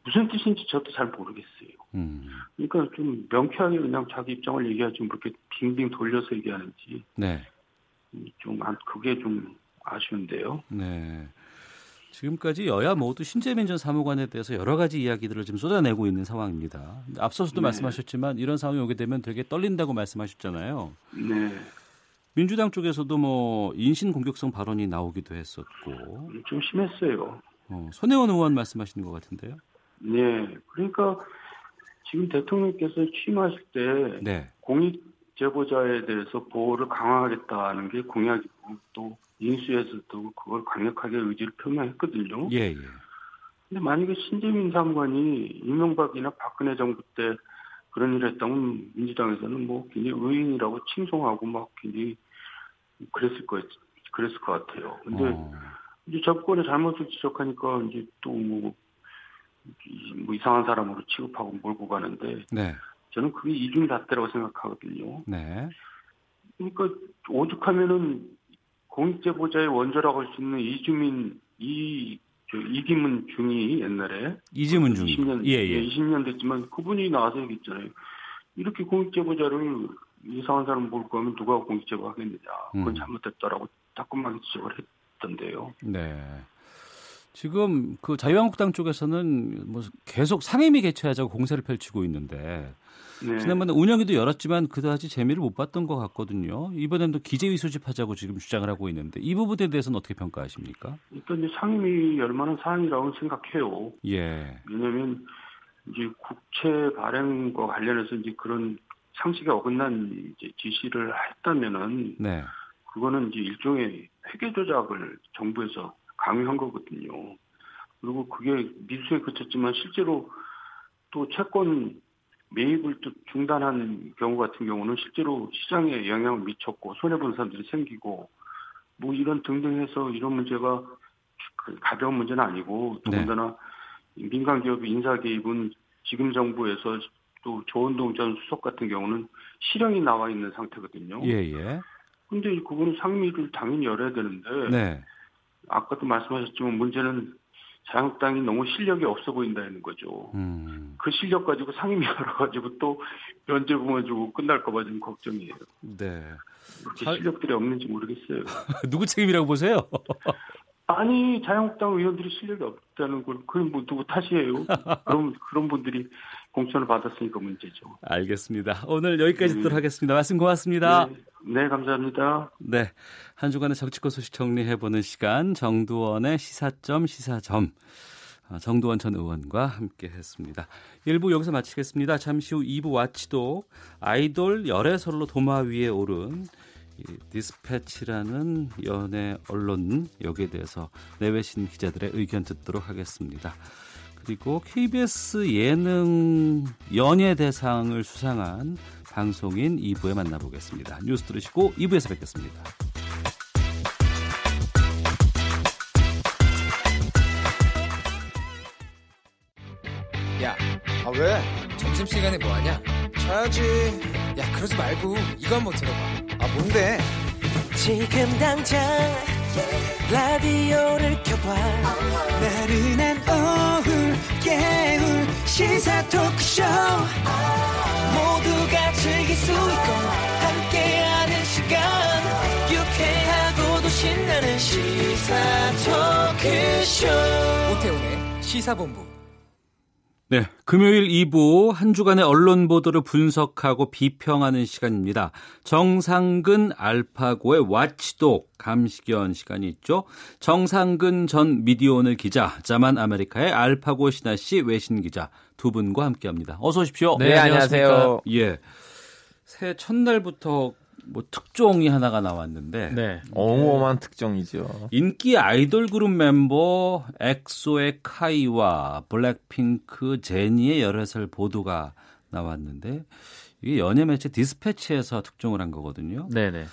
무슨 뜻인지 저도 잘 모르겠어요. 음. 그러니까 좀 명쾌하게 그냥 자기 입장을 얘기하지 뭐 이렇게 빙빙 돌려서 얘기하는지 네. 좀 안- 그게 좀 아쉬운데요. 네. 지금까지 여야 모두 신재민 전 사무관에 대해서 여러 가지 이야기들을 지금 쏟아내고 있는 상황입니다. 앞서서도 네. 말씀하셨지만 이런 상황이 오게 되면 되게 떨린다고 말씀하셨잖아요. 네. 민주당 쪽에서도 뭐 인신 공격성 발언이 나오기도 했었고 좀 심했어요. 어, 손혜원 의원 말씀하시는 것 같은데요. 네. 그러니까 지금 대통령께서 취임하실 때 네, 공익 제보자에 대해서 보호를 강화하겠다는 게 공약이고 또 인수에서도 그걸 강력하게 의지를 표명했거든요. 예, 예. 근데 만약에 신재민 사무관이 이명박이나 박근혜 정부 때 그런 일을 했다면 민주당에서는 뭐 굉장히 의인이라고 칭송하고 막 굉장히 그랬을 거 그랬을 것 같아요. 근데 어, 이제 정권의 잘못을 지적하니까 이제 또 뭐 뭐 이상한 사람으로 취급하고 몰고 가는데 네, 저는 그게 이중잣대라고 생각하거든요. 네, 그러니까 오죽하면은 공익제보자의 원조라고 할 수 있는 이주민 이저 이기문 중이 옛날에 이지문 중이 20년 예, 예. 20년 됐지만 그분이 나와서 얘기했잖아요. 이렇게 공익 제보자를 이상한 사람 볼 거면 누가 공익 제보 하겠느냐. 그건 음. 잘못됐다라고 자꾸만 지적을 했던데요. 네. 지금 그 자유한국당 쪽에서는 뭐 계속 상임위 개최하자고 공세를 펼치고 있는데 네. 지난번에 운영위도 열었지만 그다지 재미를 못 봤던 것 같거든요. 이번에도 기재위 소집하자고 지금 주장을 하고 있는데 이 부분에 대해서는 어떻게 평가하십니까? 일단 이제 상임위 열만한 사안이라고 생각해요. 예. 왜냐하면 이제 국채 발행과 관련해서 이제 그런 상식에 어긋난 이제 지시를 했다면은 네. 그거는 이제 일종의 회계 조작을 정부에서 강요한 거거든요. 그리고 그게 미수에 그쳤지만 실제로 또 채권 매입을 또 중단한 경우 같은 경우는 실제로 시장에 영향을 미쳤고 손해본 사람들이 생기고 뭐 이런 등등해서 이런 문제가 그 가벼운 문제는 아니고 더군다나 민간 기업 인사 개입은 지금 정부에서 또 조원동 전 수석 같은 경우는 실형이 나와 있는 상태거든요. 예, 예. 근데 그거는 상임위를 당연히 열어야 되는데 네. 아까도 말씀하셨지만 문제는 자유한국당이 너무 실력이 없어 보인다는 거죠. 음. 그 실력 가지고 상임위 *laughs* 열어가지고 또 면제 부어주고 끝날까봐 좀 걱정이에요. 네. 그렇게 자- 실력들이 없는지 모르겠어요. *laughs* 누구 책임이라고 보세요? *laughs* 아니 자유한국당 의원들이 실력이 없다는 걸 그건 뭐 누구 탓이에요? 그럼 그런 분들이 공천을 받았으니까 문제죠. 알겠습니다. 오늘 여기까지 네. 듣도록 하겠습니다. 말씀 고맙습니다. 네, 네, 감사합니다. 네. 한 주간의 정치권 소식 정리해보는 시간, 정두원의 시사점, 시사점. 아, 정두원 전 의원과 함께 했습니다. 1부 여기서 마치겠습니다. 잠시 후 2부 와치도 아이돌 열애설로 도마 위에 오른 이 디스패치라는 연예 언론 여기에 대해서 내외신 기자들의 의견 듣도록 하겠습니다. 그리고 KBS 예능 연예 대상을 수상한 방송인 2부에 만나보겠습니다. 뉴스 들으시고 2부에서 뵙겠습니다. 야, 아 왜? 점심시간에 뭐하냐? 자야지. 야, 그러지 말고 이거 한번 들어봐. 아, 뭔데? 지금 당장 라디오를 켜봐 나른한 오후 깨울 시사 토크쇼. 모두가 즐길 수 있고 함께하는 시간. 유쾌하고도 신나는 시사 토크쇼. 오태훈의 시사본부. 네, 금요일 2부 한 주간의 언론 보도를 분석하고 비평하는 시간입니다. 정상근 알파고의 와치독 감시견 시간이 있죠. 정상근 전 미디어오늘 기자, 자만 아메리카의 알파고 신하 씨 외신 기자 두 분과 함께 합니다. 어서 오십시오. 네, 안녕하세요. 예, 새해 첫날부터 뭐 특종이 하나가 나왔는데 네, 어마어마한 특종이죠. 인기 아이돌 그룹 멤버 엑소의 카이와 블랙핑크 제니의 열애설 보도가 나왔는데 이게 연예 매체 디스패치에서 특종을 한 거거든요. 네네.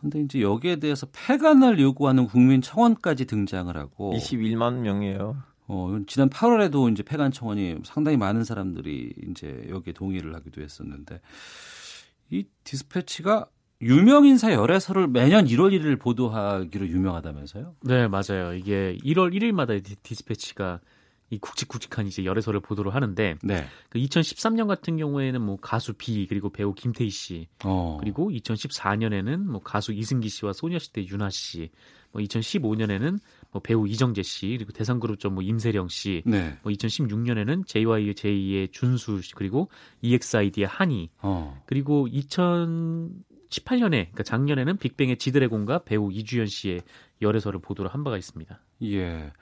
근데 이제 여기에 대해서 폐간을 요구하는 국민 청원까지 등장을 하고 21만 명이에요. 어, 지난 8월에도 이제 폐간 청원이 상당히 많은 사람들이 이제 여기에 동의를 하기도 했었는데 이 디스패치가 유명 인사 열애설을 매년 1월 1일 보도하기로 유명하다면서요? 네, 맞아요. 이게 1월 1일마다 디스패치가 이 굵직굵직한 이제 열애설을 보도를 하는데 네. 그 2013년 같은 경우에는 뭐 가수 비 그리고 배우 김태희 씨 어. 그리고 2014년에는 뭐 가수 이승기 씨와 소녀시대 윤아 씨, 뭐 2015년에는 뭐 배우 이정재 씨 그리고 대상 그룹 뭐 임세령 씨, 네. 뭐 2016년에는 JYJ의 준수 씨 그리고 EXID의 한이 어. 그리고 2018년에 그러니까 작년에는 빅뱅의 지드래곤과 배우 이주연 씨의 열애설을 보도를 한 바가 있습니다. 예.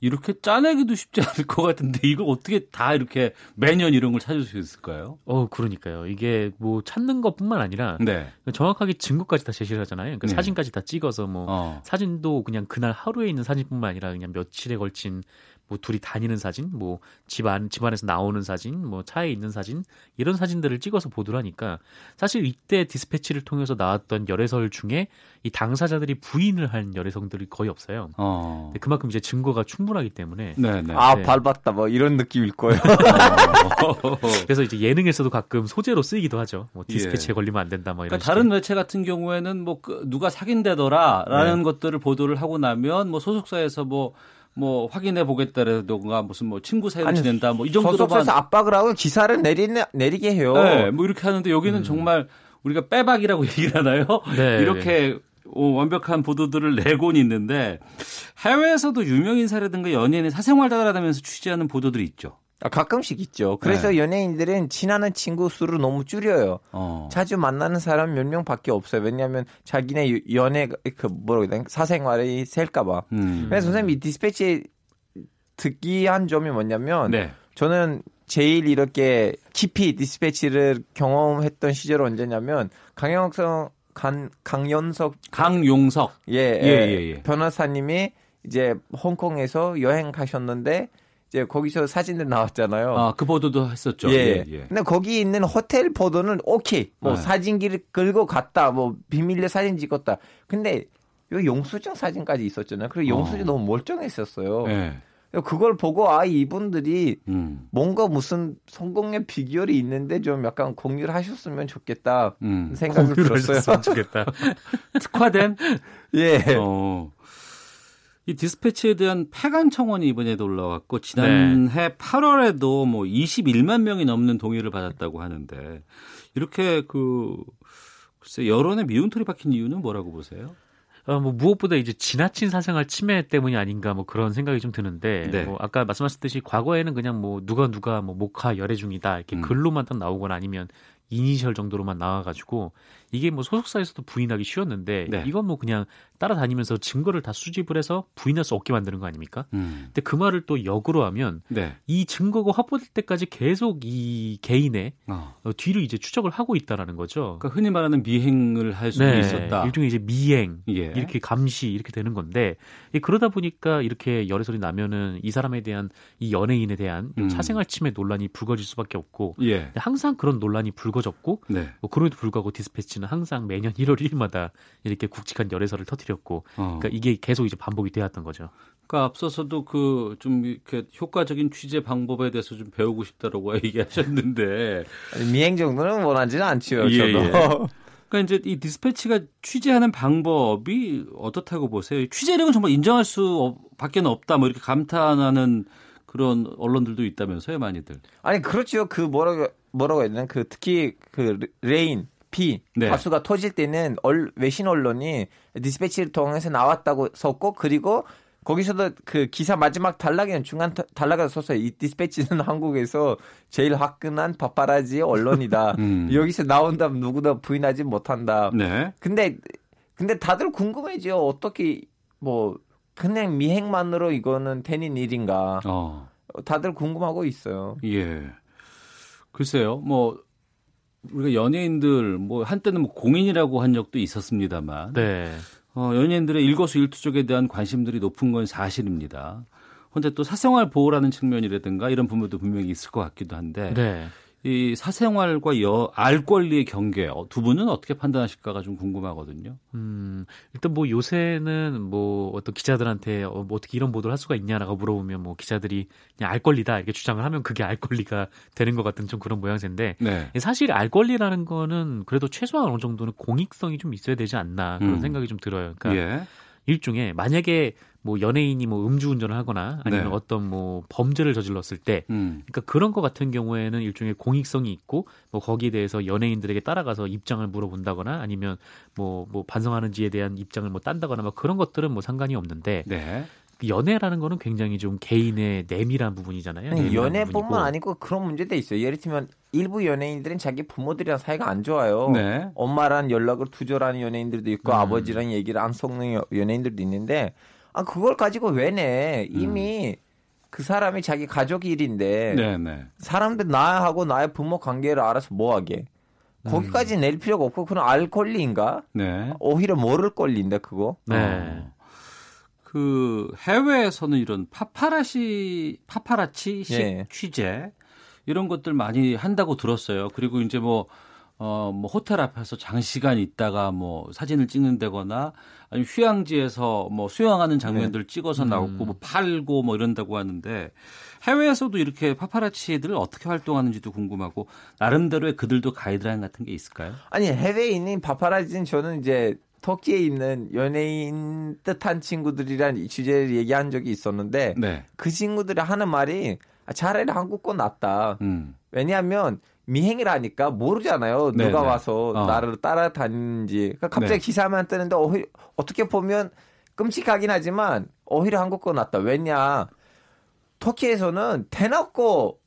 이렇게 짜내기도 쉽지 않을 것 같은데 이걸 어떻게 다 이렇게 매년 이런 걸 찾을 수 있을까요? 어, 그러니까요. 이게 뭐 찾는 것뿐만 아니라 네. 정확하게 증거까지 다 제시를 하잖아요. 그러니까 네. 사진까지 다 찍어서 뭐 어. 사진도 그냥 그날 하루에 있는 사진뿐만 아니라 그냥 며칠에 걸친 뭐 둘이 다니는 사진, 뭐 집안 집안에서 나오는 사진, 뭐 차에 있는 사진 이런 사진들을 찍어서 보도를 하니까 사실 이때 디스패치를 통해서 나왔던 열애설 중에 이 당사자들이 부인을 한 열애설들이 거의 없어요. 어. 근데 그만큼 이제 증거가 충분하기 때문에 네, 네. 아 네. 밟았다 뭐 이런 느낌일 거예요. *laughs* 그래서 이제 예능에서도 가끔 소재로 쓰이기도 하죠. 뭐 디스패치에 예. 걸리면 안 된다 뭐 이런. 그러니까 다른 매체 같은 경우에는 뭐 그 누가 사귄다더라라는 네. 것들을 보도를 하고 나면 뭐 소속사에서 뭐 뭐 확인해 보겠다라든가 무슨 뭐 친구 아니, 지낸다 뭐 이 정도로만 소속사에서 압박을 하고 기사를 내리네, 내리게 해요. 네, 뭐 이렇게 하는데 여기는 음. 정말 우리가 빼박이라고 *laughs* 얘기를 하나요? 네. 이렇게 어, 완벽한 보도들을 내곤 있는데 해외에서도 유명 인사라든가 연예인의 사생활 따라다니면서 취재하는 보도들이 있죠. 아, 가끔씩 있죠. 그래서 네. 연예인들은 친하는 친구 수를 너무 줄여요. 어. 자주 만나는 사람 몇 명밖에 없어요. 왜냐하면 자기네 유- 연애 그 뭐라고 해야 되나 사생활이 셀까봐. 음. 그래서 선생님 이 디스패치 특이한 점이 뭐냐면 네. 저는 제일 이렇게 깊이 디스패치를 경험했던 시절 언제냐면 강영석 강, 강연석 강용석 예, 예, 예, 예, 예. 변호사님이 이제 홍콩에서 여행 가셨는데 이제 거기서 사진들 나왔잖아요. 아, 그 보도도 했었죠. 예. 예, 예. 근데 거기 있는 호텔 보도는 오케이. 뭐 네. 사진기를 끌고 갔다. 뭐 비밀로 사진 찍었다. 근데 요 영수증 사진까지 있었잖아요. 그리고 영수증 어. 너무 멀쩡했었어요. 예. 그걸 보고 아 이분들이 음. 뭔가 무슨 성공의 비결이 있는데 좀 약간 공유를 하셨으면 좋겠다 음. 생각을 공유를 들었어요. 하셨으면 좋겠다. *laughs* 특화된 예. 어. 이 디스패치에 대한 폐간 청원이 이번에도 올라왔고 지난해 8월에도 뭐 21만 명이 넘는 동의를 받았다고 하는데 이렇게 그 글쎄 여론의 미운털이 박힌 이유는 뭐라고 보세요? 어, 뭐 무엇보다 이제 지나친 사생활 침해 때문이 아닌가 뭐 그런 생각이 좀 드는데 네. 뭐 아까 말씀하셨듯이 과거에는 그냥 뭐 누가 누가 뭐 목화 열애 중이다 이렇게 음. 글로만 딱 나오거나 아니면 이니셜 정도로만 나와가지고 이게 뭐 소속사에서도 부인하기 쉬웠는데 네. 이건 뭐 그냥 따라다니면서 증거를 다 수집을 해서 부인할 수 없게 만드는 거 아닙니까? 음. 근데 그 말을 또 역으로 하면 네. 이 증거가 확보될 때까지 계속 이 개인의 어. 어, 뒤를 이제 추적을 하고 있다라는 거죠. 그러니까 흔히 말하는 미행을 할 수도 있었다. 네. 일종의 이제 미행, 예. 이렇게 감시 이렇게 되는 건데 이 그러다 보니까 이렇게 열애설이 나면은 이 사람에 대한 이 연예인에 대한 음. 사생활 침해 논란이 불거질 수밖에 없고 예. 항상 그런 논란이 불거졌고 네. 뭐 그럼에도 불구하고 디스패치 는 항상 매년 1월 1일마다 이렇게 굵직한 열애설을 터뜨렸고 어. 그러니까 이게 계속 이제 반복이 되었던 거죠. 그러니까 앞서서도 그 좀 이렇게 효과적인 취재 방법에 대해서 좀 배우고 싶다라고 *laughs* 얘기하셨는데 미행 정도는 원하지는 않죠. 예, 저도. 예. 그러니까 이제 이 디스패치가 취재하는 방법이 어떻다고 보세요? 취재력은 정말 인정할 수 밖에 없다 뭐 이렇게 감탄하는 그런 언론들도 있다면서요, 많이들. 아니 그렇죠. 그 뭐라고 뭐라고 해야 되나? 그 특히 그 Rain 비 네. 가수가 터질 때는 얼, 외신 언론이 디스패치를 통해서 나왔다고 썼고 그리고 거기서도 그 기사 마지막 단락에는 중간 타- 단락에서 썼어요. 이 디스패치는 *laughs* 한국에서 제일 화끈한 파파라지 언론이다. *laughs* 음. 여기서 나온다면 누구도 부인하지 못한다. 네. 근데 근데 다들 궁금해지요. 어떻게 뭐 그냥 미행만으로 이거는 되는 일인가? 어. 다들 궁금하고 있어요. 예. 글쎄요. 뭐 우리가 연예인들 뭐 한때는 뭐 공인이라고 한 적도 있었습니다만 네. 어, 연예인들의 일거수일투족에 대한 관심들이 높은 건 사실입니다. 근데 또 사생활 보호라는 측면이라든가 이런 부분도 분명히 있을 것 같기도 한데 네. 이 사생활과 여, 알 권리의 경계 어, 두 분은 어떻게 판단하실까가 좀 궁금하거든요. 음, 일단 뭐 요새는 뭐 어떤 기자들한테 어, 뭐 어떻게 이런 보도를 할 수가 있냐라고 물어보면 뭐 기자들이 그냥 알 권리다 이렇게 주장을 하면 그게 알 권리가 되는 것 같은 좀 그런 모양새인데 네. 사실 알 권리라는 거는 그래도 최소한 어느 정도는 공익성이 좀 있어야 되지 않나 그런 음. 생각이 좀 들어요. 그러니까 예. 일종의 만약에 뭐 연예인이 뭐 음주운전을 하거나 아니면 네. 어떤 뭐 범죄를 저질렀을 때 음. 그러니까 그런 것 같은 경우에는 일종의 공익성이 있고 뭐 거기에 대해서 연예인들에게 따라가서 입장을 물어본다거나 아니면 뭐뭐 반성하는지에 대한 입장을 뭐 딴다거나 뭐 그런 것들은 뭐 상관이 없는데 네. 그 연애라는 거는 굉장히 좀 개인의 내밀한 부분이잖아요. 내밀한 연애뿐만 부분이고. 아니고 그런 문제도 있어요. 예를 들면 일부 연예인들은 자기 부모들이랑 사이가 안 좋아요. 네. 엄마랑 연락을 두절하는 연예인들도 있고 음. 아버지랑 얘기를 안 섞는 여- 연예인들도 있는데 아 그걸 가지고 왜 내? 이미 그 사람이 자기 가족 일인데 네, 네. 사람들 나하고 나의 부모 관계를 알아서 뭐하게? 거기까지 낼 필요가 없고 그런 알 권리인가? 네. 오히려 모를 권리인데 그거? 네. 어. 그 해외에서는 이런 파파라시 파파라치식 예. 취재 이런 것들 많이 한다고 들었어요. 그리고 이제 뭐 어, 뭐 호텔 앞에서 장시간 있다가 뭐 사진을 찍는다거나 아니면 휴양지에서 뭐 수영하는 장면들 찍어서 나오고 뭐 팔고 뭐 이런다고 하는데 해외에서도 이렇게 파파라치들 어떻게 활동하는지도 궁금하고 나름대로의 그들도 가이드라인 같은 게 있을까요? 아니 해외에 있는 파파라지는 저는 이제 터키에 있는 연예인 뜻한 친구들이란 이 주제를 얘기한 적이 있었는데 네. 그 친구들이 하는 말이 아, 차라리 한국 거 낫다. 음. 왜냐하면 미행을 하니까 모르잖아요. 누가 네네. 와서 어. 나를 따라다니는지. 그러니까 갑자기 네. 기사만 뜨는데 오히려 어떻게 보면 끔찍하긴 하지만 오히려 한국 거 낫다. 왜냐? 터키에서는 대놓고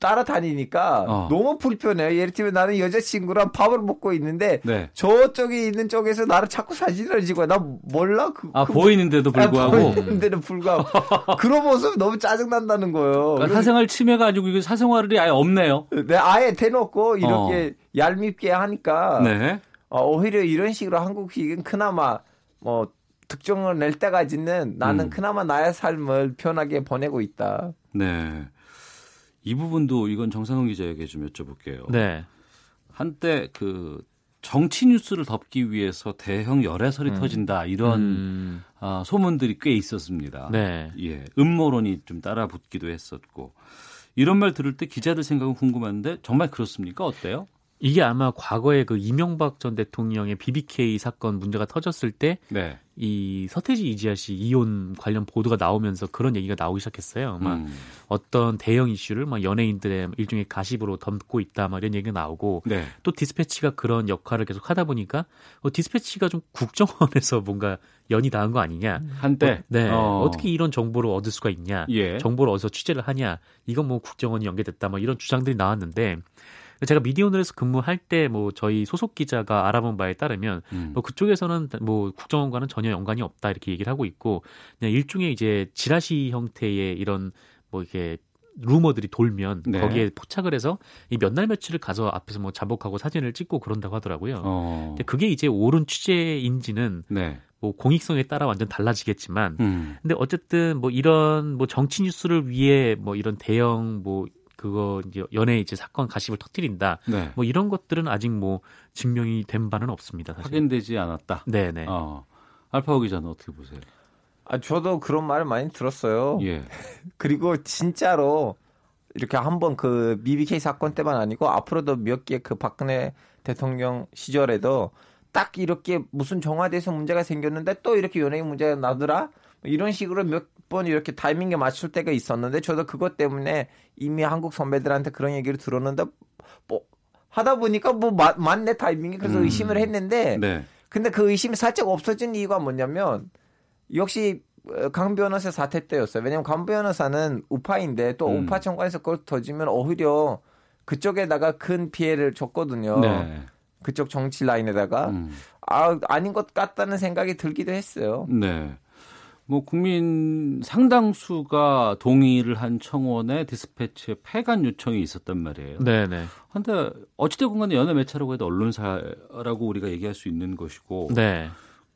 따라다니니까 어. 너무 불편해요. 예를 들면 나는 여자친구랑 밥을 먹고 있는데 네. 저쪽에 있는 쪽에서 나를 자꾸 사진을 찍어요. 나 몰라. 그, 아 그 보이는데도 불구하고 아, 보이는데도 불구하고 그런 모습 너무 짜증난다는 거예요. 그러니까 사생활 침해가 아니고 이거 사생활이 아예 없네요. 네, 아예 대놓고 이렇게 얄밉게 하니까 어. 네. 어, 오히려 이런 식으로 한국식은 그나마 뭐 특정을 낼 때까지는 나는 음. 그나마 나의 삶을 편하게 보내고 있다. 네. 이 부분도 이건 정상훈 기자에게 좀 여쭤볼게요. 네. 한때 그 정치 뉴스를 덮기 위해서 대형 열애설이 음. 터진다 이런 음, 아, 소문들이 꽤 있었습니다. 네. 예, 음모론이 좀 따라 붙기도 했었고 이런 말 들을 때 기자들 생각은 궁금한데 정말 그렇습니까? 어때요? 이게 아마 과거에 그 이명박 전 대통령의 BBK 사건 문제가 터졌을 때 네. 이 서태지 이지아 씨 이혼 관련 보도가 나오면서 그런 얘기가 나오기 시작했어요. 막 음. 어떤 대형 이슈를 막 연예인들의 일종의 가십으로 덮고 있다, 막 이런 얘기가 나오고 네. 또 디스패치가 그런 역할을 계속 하다 보니까 어, 디스패치가 좀 국정원에서 뭔가 연이 닿은 거 아니냐. 한때 어, 네. 어. 어. 떻게 이런 정보를 얻을 수가 있냐. 예. 정보를 어디서 취재를 하냐. 이건 뭐 국정원이 연계됐다. 뭐 이런 주장들이 나왔는데 제가 미디어오늘에서 근무할 때 뭐 저희 소속 기자가 알아본 바에 따르면 음. 뭐 그쪽에서는 뭐 국정원과는 전혀 연관이 없다 이렇게 얘기를 하고 있고 그냥 일종의 이제 지라시 형태의 이런 뭐 이게 루머들이 돌면 네. 거기에 포착을 해서 이 몇 날 며칠을 가서 앞에서 뭐 자복하고 사진을 찍고 그런다고 하더라고요. 어. 근데 그게 이제 옳은 취재인지는 네. 뭐 공익성에 따라 완전 달라지겠지만 음. 근데 어쨌든 뭐 이런 뭐 정치 뉴스를 위해 뭐 이런 대형 뭐 그거 이제 연예 이제 사건 가십을 터뜨린다. 네. 뭐 이런 것들은 아직 뭐 증명이 된 바는 없습니다. 사실. 확인되지 않았다. 네네. 어. 알파고 기자는 어떻게 보세요? 아, 저도 그런 말을 많이 들었어요. 예. *laughs* 그리고 진짜로 이렇게 한번 그 BBK 사건 때만 아니고 앞으로도 몇 개 그 박근혜 대통령 시절에도 딱 이렇게 무슨 정화돼서 문제가 생겼는데 또 이렇게 연예인 문제가 나더라 이런 식으로 몇 번 이렇게 타이밍에 맞출 때가 있었는데 저도 그것 때문에 이미 한국 선배들한테 그런 얘기를 들었는데 뭐 하다 보니까 뭐 마- 맞네 타이밍이 그래서 음. 의심을 했는데 네. 근데 그 의심이 살짝 없어진 이유가 뭐냐면 역시 어, 강 변호사 사태 때였어요. 왜냐면 강 변호사는 우파인데 또 음. 우파 정권에서 그걸 터지면 오히려 그쪽에다가 큰 피해를 줬거든요. 네. 그쪽 정치 라인에다가 음. 아 아닌 것 같다는 생각이 들기도 했어요. 네. 뭐 국민 상당수가 동의를 한 청원에 디스패치의 폐간 요청이 있었단 말이에요. 네네. 근데 어찌됐건 간에 연예 매체라고 해도 언론사라고 우리가 얘기할 수 있는 것이고 네.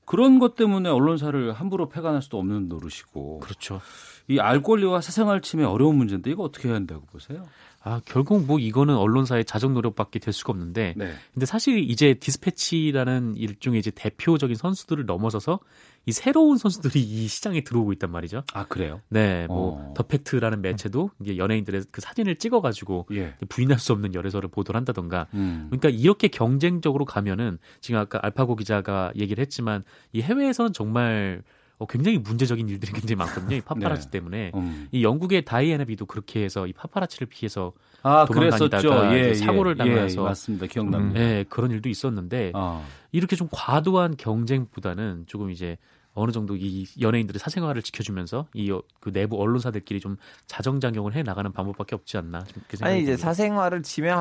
그런 것 때문에 언론사를 함부로 폐간할 수도 없는 노릇이고 그렇죠. 이 알 권리와 사생활 침해 어려운 문제인데 이거 어떻게 해야 한다고 보세요? 아, 결국 뭐 이거는 언론사의 자정 노력밖에 될 수가 없는데 네. 근데 사실 이제 디스패치라는 일종의 이제 대표적인 선수들을 넘어서서 이 새로운 선수들이 이 시장에 들어오고 있단 말이죠. 아 그래요? 네, 뭐 어. 더팩트라는 매체도 이제 연예인들의 그 사진을 찍어가지고 예. 부인할 수 없는 열애설을 보도를 한다던가. 음. 그러니까 이렇게 경쟁적으로 가면은 지금 아까 알파고 기자가 얘기를 했지만 이 해외에서는 정말 어, 굉장히 문제적인 일들이 *laughs* 굉장히 많거든요. 이 파파라치 네. 때문에. 음. 이 영국의 다이애나 비도 그렇게 해서 이 파파라치를 피해서 아 도망다니다가 그랬었죠. 예, 이제 사고를 예, 당해서 예, 맞습니다. 기억납니다. 네, 그런 일도 있었는데 어. 이렇게 좀 과도한 경쟁보다는 조금 이제 어느 정도 이 연예인들의 사생활을 지켜주면서 이 그 내부 언론사들끼리 좀 자정작용을 해 나가는 방법밖에 없지 않나 아니 이제. 사생활을 침해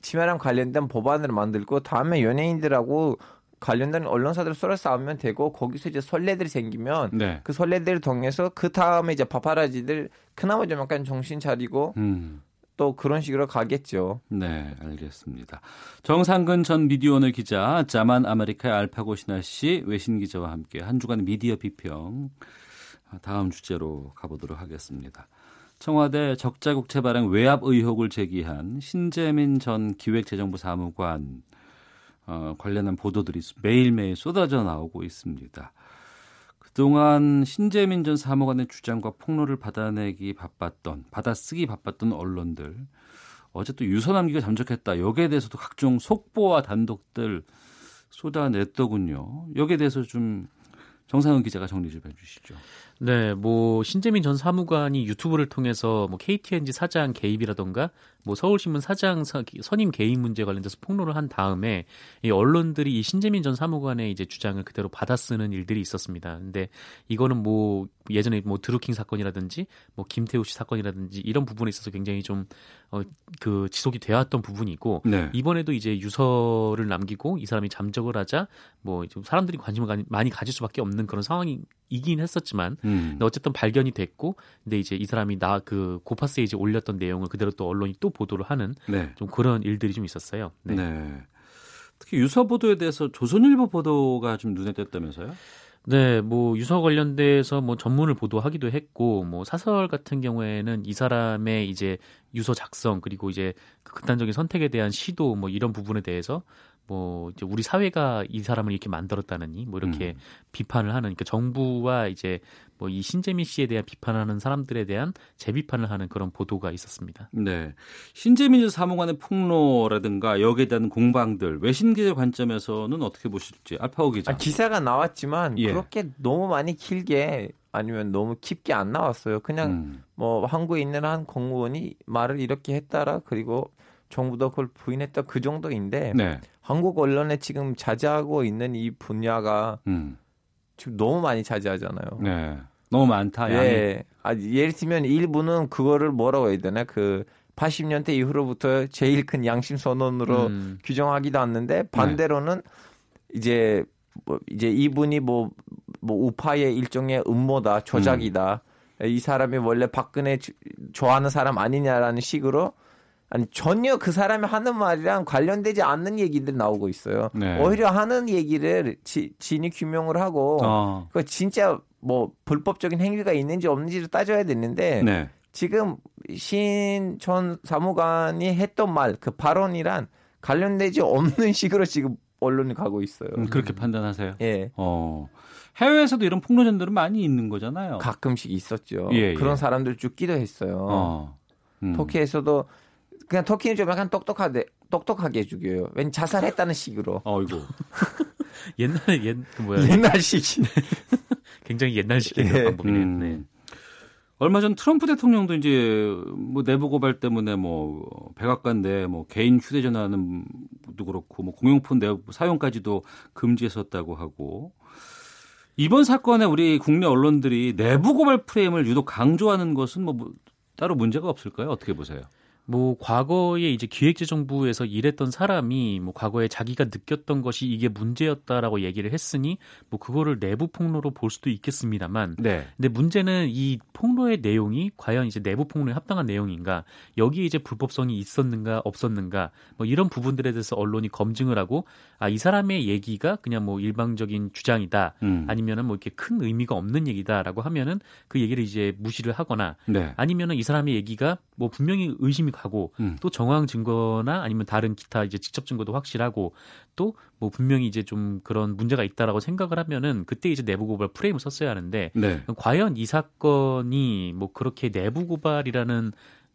침해랑 관련된 법안을 만들고 다음에 연예인들하고 관련된 언론사들 서로 싸우면 되고 거기서 이제 선례들이 생기면 네. 그 선례들을 통해서 그 다음에 이제 파파라지들 그나마 좀 약간 정신 차리고 음. 또 그런 식으로 가겠죠. 네, 알겠습니다. 정상근 전 미디어오늘 기자, 자만 아메리카의 알파고 신하 씨 외신 기자와 함께 한 주간 미디어 비평 다음 주제로 가보도록 하겠습니다. 청와대 적자국채 발행 외압 의혹을 제기한 신재민 전 기획재정부 사무관 어, 관련한 보도들이 매일매일 쏟아져 나오고 있습니다. 그동안 신재민 전 사무관의 주장과 폭로를 받아내기 바빴던, 받아쓰기 바빴던 언론들, 어제 또 유서남기가 잠적했다. 여기에 대해서도 각종 속보와 단독들 쏟아냈더군요. 여기에 대해서 좀 정상은 기자가 정리 좀 해주시죠. 네, 뭐 신재민 전 사무관이 유튜브를 통해서 뭐 KTNG 사장 개입이라던가 뭐 서울신문 사장 선임 개입 문제 관련돼서 폭로를 한 다음에 이 언론들이 이 신재민 전 사무관의 이제 주장을 그대로 받아쓰는 일들이 있었습니다. 근데 이거는 뭐 예전에 뭐 드루킹 사건이라든지 뭐 김태우 씨 사건이라든지 이런 부분에 있어서 굉장히 좀 어 그 지속이 되었던 부분이고 네. 이번에도 이제 유서를 남기고 이 사람이 잠적을 하자 뭐 좀 사람들이 관심을 많이 가질 수밖에 없는 그런 상황이 긴 했었지만 음. 근데 어쨌든 발견이 됐고 근데 이제 이 사람이 나 그 고파스에 이제 올렸던 내용을 그대로 또 언론이 또 보도를 하는 네. 좀 그런 일들이 좀 있었어요. 네. 네. 특히 유서 보도에 대해서 조선일보 보도가 좀 눈에 띄었다면서요? 네, 뭐 유서 관련돼서 뭐 전문을 보도하기도 했고 뭐 사설 같은 경우에는 이 사람의 이제 유서 작성 그리고 이제 그 극단적인 선택에 대한 시도 뭐 이런 부분에 대해서 뭐 이제 우리 사회가 이 사람을 이렇게 만들었다느니 뭐 이렇게 음. 비판을 하는 그러니까 정부와 이제 뭐 이 신재민 씨에 대한 비판하는 사람들에 대한 재비판을 하는 그런 보도가 있었습니다. 네. 신재민 사무관의 폭로라든가 여기에 대한 공방들 외신 기자 관점에서는 어떻게 보실지 알파오 기자. 아, 기사가 나왔지만 예. 그렇게 너무 많이 길게 아니면 너무 깊게 안 나왔어요. 그냥 음. 뭐 한국에 있는 한 공무원이 말을 이렇게 했다라 그리고 정부도 그걸 부인했다 그 정도인데 네. 한국 언론에 지금 자제하고 있는 이 분야가 음. 지금 너무 많이 자제하잖아요. 네. 너무 많다. 예. 아, 예를 들면 일부는 그거를 뭐라고 해야 되나 그 80년대 이후로부터 제일 큰 양심 선언으로 음. 규정하기도 했는데 반대로는 이제 뭐 이제 이분이 뭐뭐 우파의 일종의 음모다 조작이다 이 사람이 원래 박근혜 주- 좋아하는 사람 아니냐라는 식으로 아니 전혀 그 사람이 하는 말이랑 관련되지 않는 얘기들 나오고 있어요. 네. 오히려 하는 얘기를 지, 진위 규명을 하고 어. 그 진짜 뭐 불법적인 행위가 있는지 없는지를 따져야 되는데 네. 지금 신 전 사무관이 했던 말 그 발언이란 관련되지 없는 *laughs* 식으로 지금 언론이 가고 있어요. 음, 그렇게 판단하세요. 예. 어. 해외에서도 이런 폭로전들은 많이 있는 거잖아요. 가끔씩 있었죠. 예, 예. 그런 사람들 죽기도 했어요. 어. 음. 터키에서도 그냥 터키는 좀 약간 똑똑하게 똑똑하게 죽여요. 왠 자살했다는 식으로. *laughs* 어이고. 옛날에 옛 그 뭐야 옛날식. *laughs* 굉장히 옛날식의 예. 방법이네요. 음. 네. 얼마 전 트럼프 대통령도 이제 뭐 내부 고발 때문에 뭐 백악관 내뭐 개인 휴대전화는 도 그렇고 뭐 공용폰 내 사용까지도 금지했었다고 하고 이번 사건에 우리 국내 언론들이 내부 고발 프레임을 유독 강조하는 것은 뭐 따로 문제가 없을까요? 어떻게 보세요? 뭐 과거에 이제 기획재정부에서 일했던 사람이 뭐 과거에 자기가 느꼈던 것이 이게 문제였다라고 얘기를 했으니 뭐 그거를 내부 폭로로 볼 수도 있겠습니다만 네. 근데 문제는 이 폭로의 내용이 과연 이제 내부 폭로에 합당한 내용인가 여기에 이제 불법성이 있었는가 없었는가 뭐 이런 부분들에 대해서 언론이 검증을 하고 아 이 사람의 얘기가 그냥 뭐 일방적인 주장이다 음. 아니면은 뭐 이렇게 큰 의미가 없는 얘기다라고 하면은 그 얘기를 이제 무시를 하거나 네. 아니면은 이 사람의 얘기가 뭐 분명히 의심이 가고 음. 또 정황 증거나 아니면 다른 기타 이제 직접 증거도 확실하고 또 뭐 분명히 이제 좀 그런 문제가 있다라고 생각을 하면은 그때 이제 내부 고발 프레임을 썼어야 하는데 네. 과연 이 사건이 뭐 그렇게 내부 고발이라는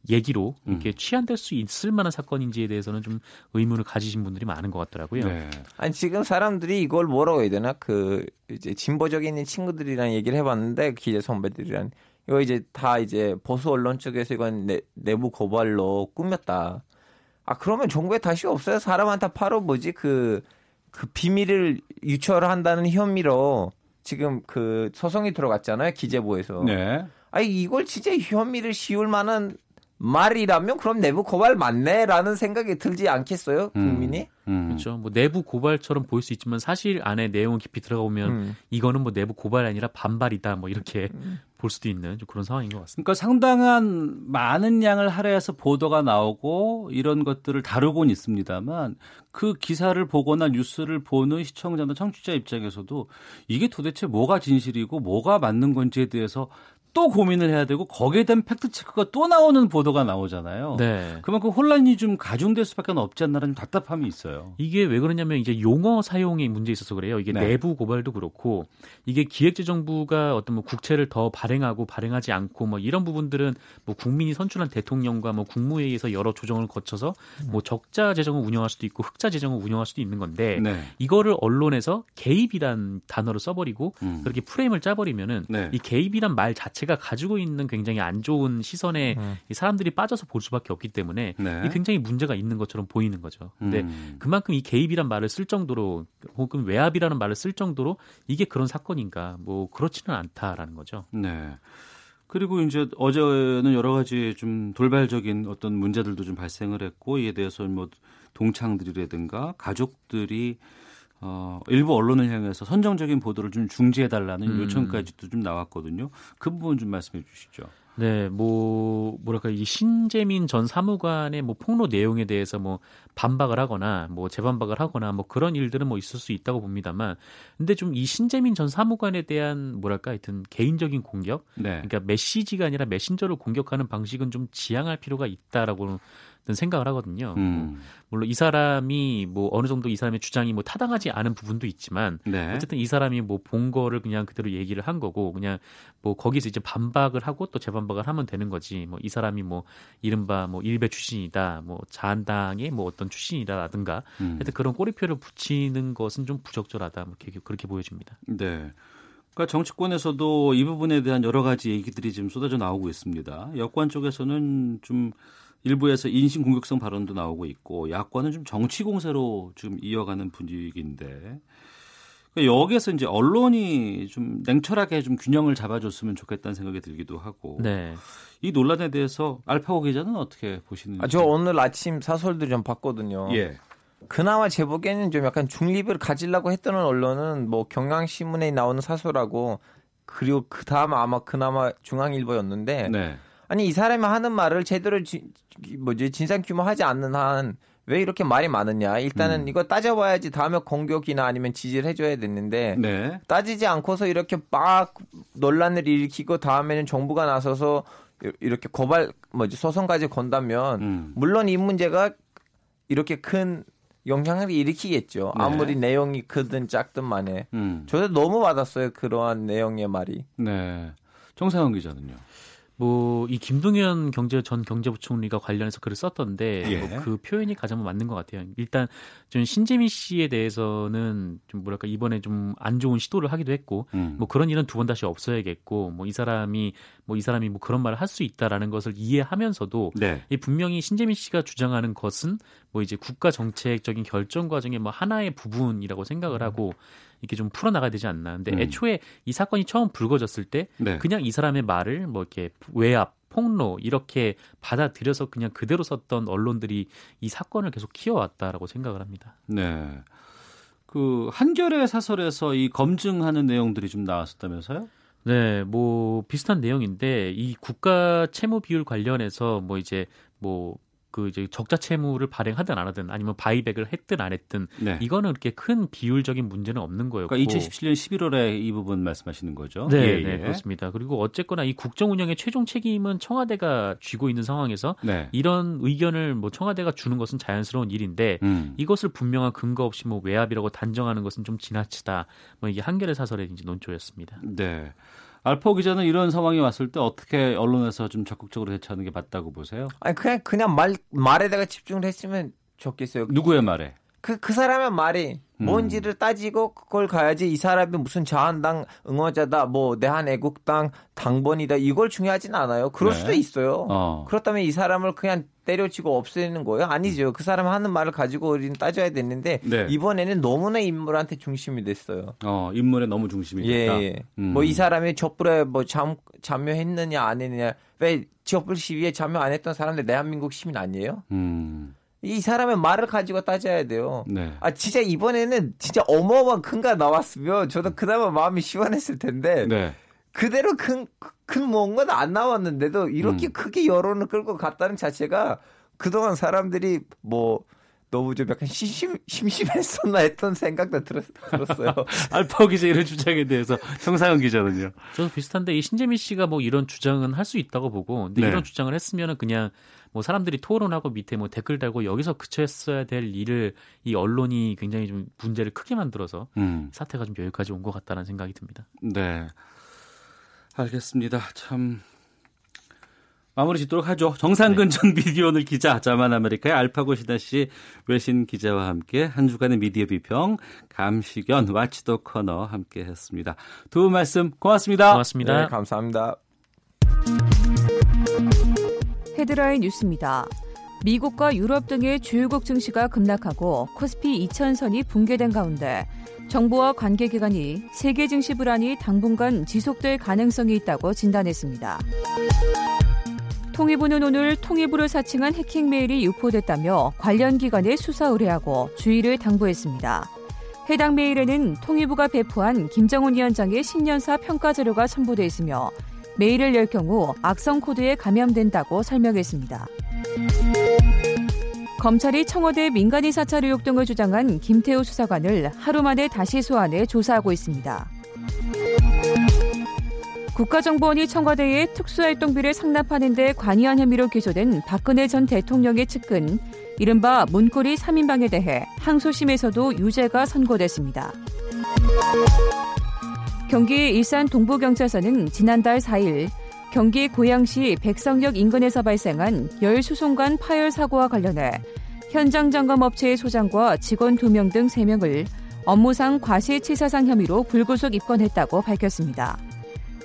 얘기로 음. 이렇게 취한될 수 있을 만한 사건인지에 대해서는 좀 의문을 가지신 분들이 많은 것 같더라고요. 네. 아니 지금 사람들이 이걸 뭐라고 해야 되나 그 이제 진보적인 친구들이랑 얘기를 해봤는데 기자 선배들이랑 이거 이제 다 이제 보수 언론 쪽에서 이건 내, 내부 고발로 꾸몄다. 아 그러면 정부에 다시 없어요. 사람한테 바로 뭐지 그그 비밀을 유출한다는 혐의로 지금 그 소송이 들어갔잖아요 기재부에서. 네. 아니 이걸 진짜 혐의를 씌울 만한 말이라면 그럼 내부 고발 맞네라는 생각이 들지 않겠어요 국민이? 음. 그렇죠. 뭐 내부 고발처럼 보일 수 있지만 사실 안에 내용 깊이 들어가 보면 음. 이거는 뭐 내부 고발이 아니라 반발이다 뭐 이렇게 볼 수도 있는 좀 그런 상황인 것 같습니다. 그러니까 상당한 많은 양을 할애해서 보도가 나오고 이런 것들을 다루곤 있습니다만 그 기사를 보거나 뉴스를 보는 시청자나 청취자 입장에서도 이게 도대체 뭐가 진실이고 뭐가 맞는 건지에 대해서 또 고민을 해야 되고 거기에 대한 팩트 체크가 또 나오는 보도가 나오잖아요. 네. 그만큼 혼란이 좀 가중될 수밖에 없지 않나라는 답답함이 있어요. 이게 왜 그러냐면 이제 용어 사용에 문제 있어서 그래요. 이게 네. 내부 고발도 그렇고 이게 기획재정부가 어떤 뭐 국채를 더 발행하고 발행하지 않고 뭐 이런 부분들은 뭐 국민이 선출한 대통령과 뭐 국무회의에서 여러 조정을 거쳐서 뭐 적자 재정을 운영할 수도 있고 흑자 재정을 운영할 수도 있는 건데 네. 이거를 언론에서 개입이란 단어를 써버리고 음. 그렇게 프레임을 짜버리면은 네. 이 개입이란 말 자체가 가지고 있는 굉장히 안 좋은 시선에 음. 이 사람들이 빠져서 볼 수밖에 없기 때문에 네. 이 굉장히 문제가 있는 것처럼 보이는 거죠. 근데 음. 그만큼 이 개입이란 말을 쓸 정도로 혹은 외압이라는 말을 쓸 정도로 이게 그런 사건인가 뭐 그렇지는 않다라는 거죠. 네. 그리고 이제 어제는 여러 가지 좀 돌발적인 어떤 문제들도 좀 발생을 했고 이에 대해서 뭐 동창들이라든가 가족들이 어 일부 언론을 향해서 선정적인 보도를 좀 중지해 달라는 음. 요청까지도 좀 나왔거든요. 그 부분 좀 말씀해 주시죠. 네, 뭐 뭐랄까 이 신재민 전 사무관의 뭐 폭로 내용에 대해서 뭐 반박을 하거나 뭐 재반박을 하거나 뭐 그런 일들은 뭐 있을 수 있다고 봅니다만, 근데 좀 이 신재민 전 사무관에 대한 뭐랄까 하여튼 개인적인 공격, 네. 그러니까 메시지가 아니라 메신저를 공격하는 방식은 좀 지양할 필요가 있다라고 는 생각을 하거든요. 음. 물론 이 사람이 뭐 어느 정도 이 사람의 주장이 뭐 타당하지 않은 부분도 있지만 네. 어쨌든 이 사람이 뭐 본 거를 그냥 그대로 얘기를 한 거고 그냥 뭐 거기서 이제 반박을 하고 또 재반박을 하면 되는 거지 뭐 이 사람이 뭐 이른바 뭐 일베 출신이다 뭐 자한당의 뭐 어떤 출신이다라든가 음. 하여튼 그런 꼬리표를 붙이는 것은 좀 부적절하다 뭐 그렇게 보여집니다. 네. 그러니까 정치권에서도 이 부분에 대한 여러 가지 얘기들이 지금 쏟아져 나오고 있습니다. 여권 쪽에서는 좀 일부에서 인신 공격성 발언도 나오고 있고 야권은 좀 정치 공세로 지금 이어가는 분위기인데 그러니까 여기에서 이제 언론이 좀 냉철하게 좀 균형을 잡아줬으면 좋겠다는 생각이 들기도 하고 네. 이 논란에 대해서 알파고 기자는 어떻게 보시는지? 아, 저 오늘 아침 사설도 좀 봤거든요. 예. 그나마 제 보기에는 좀 약간 중립을 가지려고 했던 언론은 뭐 경향신문에 나오는 사설하고 그리고 그 다음 아마 그나마 중앙일보였는데 네. 아니 이 사람이 하는 말을 제대로 지, 뭐지 진상 규모하지 않는 한 왜 이렇게 말이 많으냐 일단은 음. 이거 따져봐야지 다음에 공격이나 아니면 지지를 해줘야 됐는데 네. 따지지 않고서 이렇게 막 논란을 일으키고 다음에는 정부가 나서서 이렇게 고발 뭐지 소송까지 건다면 음. 물론 이 문제가 이렇게 큰 영향을 일으키겠죠. 네. 아무리 내용이 크든 작든 만에. 음. 저도 너무 받았어요. 그러한 내용의 말이. 네. 정상훈 기자는요. 뭐 이 김동연 경제 전 경제부총리가 관련해서 글을 썼던데 예. 뭐 그 표현이 가장 맞는 것 같아요. 일단 좀 신재민 씨에 대해서는 좀 뭐랄까 이번에 좀 안 좋은 시도를 하기도 했고 음. 뭐 그런 일은 두 번 다시 없어야겠고 뭐 이 사람이 뭐 이 사람이 뭐 그런 말을 할 수 있다라는 것을 이해하면서도 네. 이 분명히 신재민 씨가 주장하는 것은 뭐 이제 국가 정책적인 결정 과정의 뭐 하나의 부분이라고 생각을 하고 이렇게 좀 풀어나가야 되지 않나. 근데 음. 애초에 이 사건이 처음 불거졌을 때 네. 그냥 이 사람의 말을 뭐 이렇게 외압, 폭로 이렇게 받아들여서 그냥 그대로 썼던 언론들이 이 사건을 계속 키워왔다라고 생각을 합니다. 네. 그 한겨레 사설에서 이 검증하는 내용들이 좀 나왔었다면서요? 네, 뭐 비슷한 내용인데 이 국가 채무 비율 관련해서 뭐 이제 뭐 그 이제 적자 채무를 발행하든 안 하든 아니면 바이백을 했든 안 했든 네. 이거는 그렇게 큰 비율적인 문제는 없는 거였고. 그러니까 2017년 11월에 이 부분 말씀하시는 거죠? 네, 예, 네, 예. 그렇습니다. 그리고 어쨌거나 이 국정 운영의 최종 책임은 청와대가 쥐고 있는 상황에서 네. 이런 의견을 뭐 청와대가 주는 것은 자연스러운 일인데 음. 이것을 분명한 근거 없이 뭐 외압이라고 단정하는 것은 좀 지나치다. 뭐 이게 한겨레 사설의 이제 논조였습니다. 네. 알파 기자는 이런 상황이 왔을 때 어떻게 언론에서 좀 적극적으로 대처하는 게 맞다고 보세요? 아니 그냥 그냥 말 말에다가 집중을 했으면 좋겠어요. 누구의 말에? 그, 그 사람의 말이 음. 뭔지를 따지고 그걸 가야지 이 사람이 무슨 자한당 응원자다, 뭐 대한애국당 당번이다 이걸 중요하진 않아요. 그럴 네. 수도 있어요. 어. 그렇다면 이 사람을 그냥 때려치고 없애는 거예요? 아니죠. 그 사람 하는 말을 가지고 우리는 따져야 됐는데 네. 이번에는 너무나 인물한테 중심이 됐어요. 어, 인물에 너무 중심이 예, 됐다. 예. 음. 뭐이 사람이 촛불에 뭐 참, 참여했느냐 안 했느냐 왜 촛불 시위에 참여 안 했던 사람들 대한민국 시민 아니에요? 음. 이 사람의 말을 가지고 따져야 돼요. 네. 아 진짜 이번에는 진짜 어마어마한 큰거 나왔으면 저도 그나마 마음이 시원했을 텐데 네. 그대로 큰 큰 뭔가도 안 나왔는데도 이렇게 음. 크게 여론을 끌고 갔다는 자체가 그동안 사람들이 뭐 너무 좀 약간 심심, 심심했었나 했던 생각도 들었, 들었어요. *laughs* 알파고 기자 이런 주장에 대해서 정상현 기자는요. 저도 비슷한데 이 신재민 씨가 뭐 이런 주장은 할 수 있다고 보고 근데 네. 이런 주장을 했으면은 그냥 뭐 사람들이 토론하고 밑에 뭐 댓글 달고 여기서 그쳤어야 될 일을 이 언론이 굉장히 좀 문제를 크게 만들어서 음. 사태가 좀 여기까지 온 것 같다는 생각이 듭니다. 네. 알겠습니다. 참 마무리 짓도록 하죠. 정상근 전 미디어 오늘 기자, 자만 아메리카의 알파고 시다 씨 외신 기자와 함께 한 주간의 미디어 비평, 감시견, 와치도 코너 함께 했습니다. 두분 말씀 고맙습니다. 고맙습니다. 네, 감사합니다. 헤드라인 뉴스입니다. 미국과 유럽 등의 주요국 증시가 급락하고 코스피 2000선이 붕괴된 가운데 정부와 관계기관이 세계 증시 불안이 당분간 지속될 가능성이 있다고 진단했습니다. 통일부는 오늘 통일부를 사칭한 해킹 메일이 유포됐다며 관련 기관에 수사 의뢰하고 주의를 당부했습니다. 해당 메일에는 통일부가 배포한 김정은 위원장의 신년사 평가 자료가 첨부돼 있으며 메일을 열 경우 악성 코드에 감염된다고 설명했습니다. 검찰이 청와대 민간인 사찰 의혹 등을 주장한 김태우 수사관을 하루 만에 다시 소환해 조사하고 있습니다. 국가정보원이 청와대에 특수활동비를 상납하는 데 관여한 혐의로 기소된 박근혜 전 대통령의 측근, 이른바 문고리 3인방에 대해 항소심에서도 유죄가 선고됐습니다. 경기 일산 동부경찰서는 지난달 4일 경기 고양시 백성역 인근에서 발생한 열 수송관 파열 사고와 관련해 현장 점검 업체의 소장과 직원 2명 등 3명을 업무상 과실치사상 혐의로 불구속 입건했다고 밝혔습니다.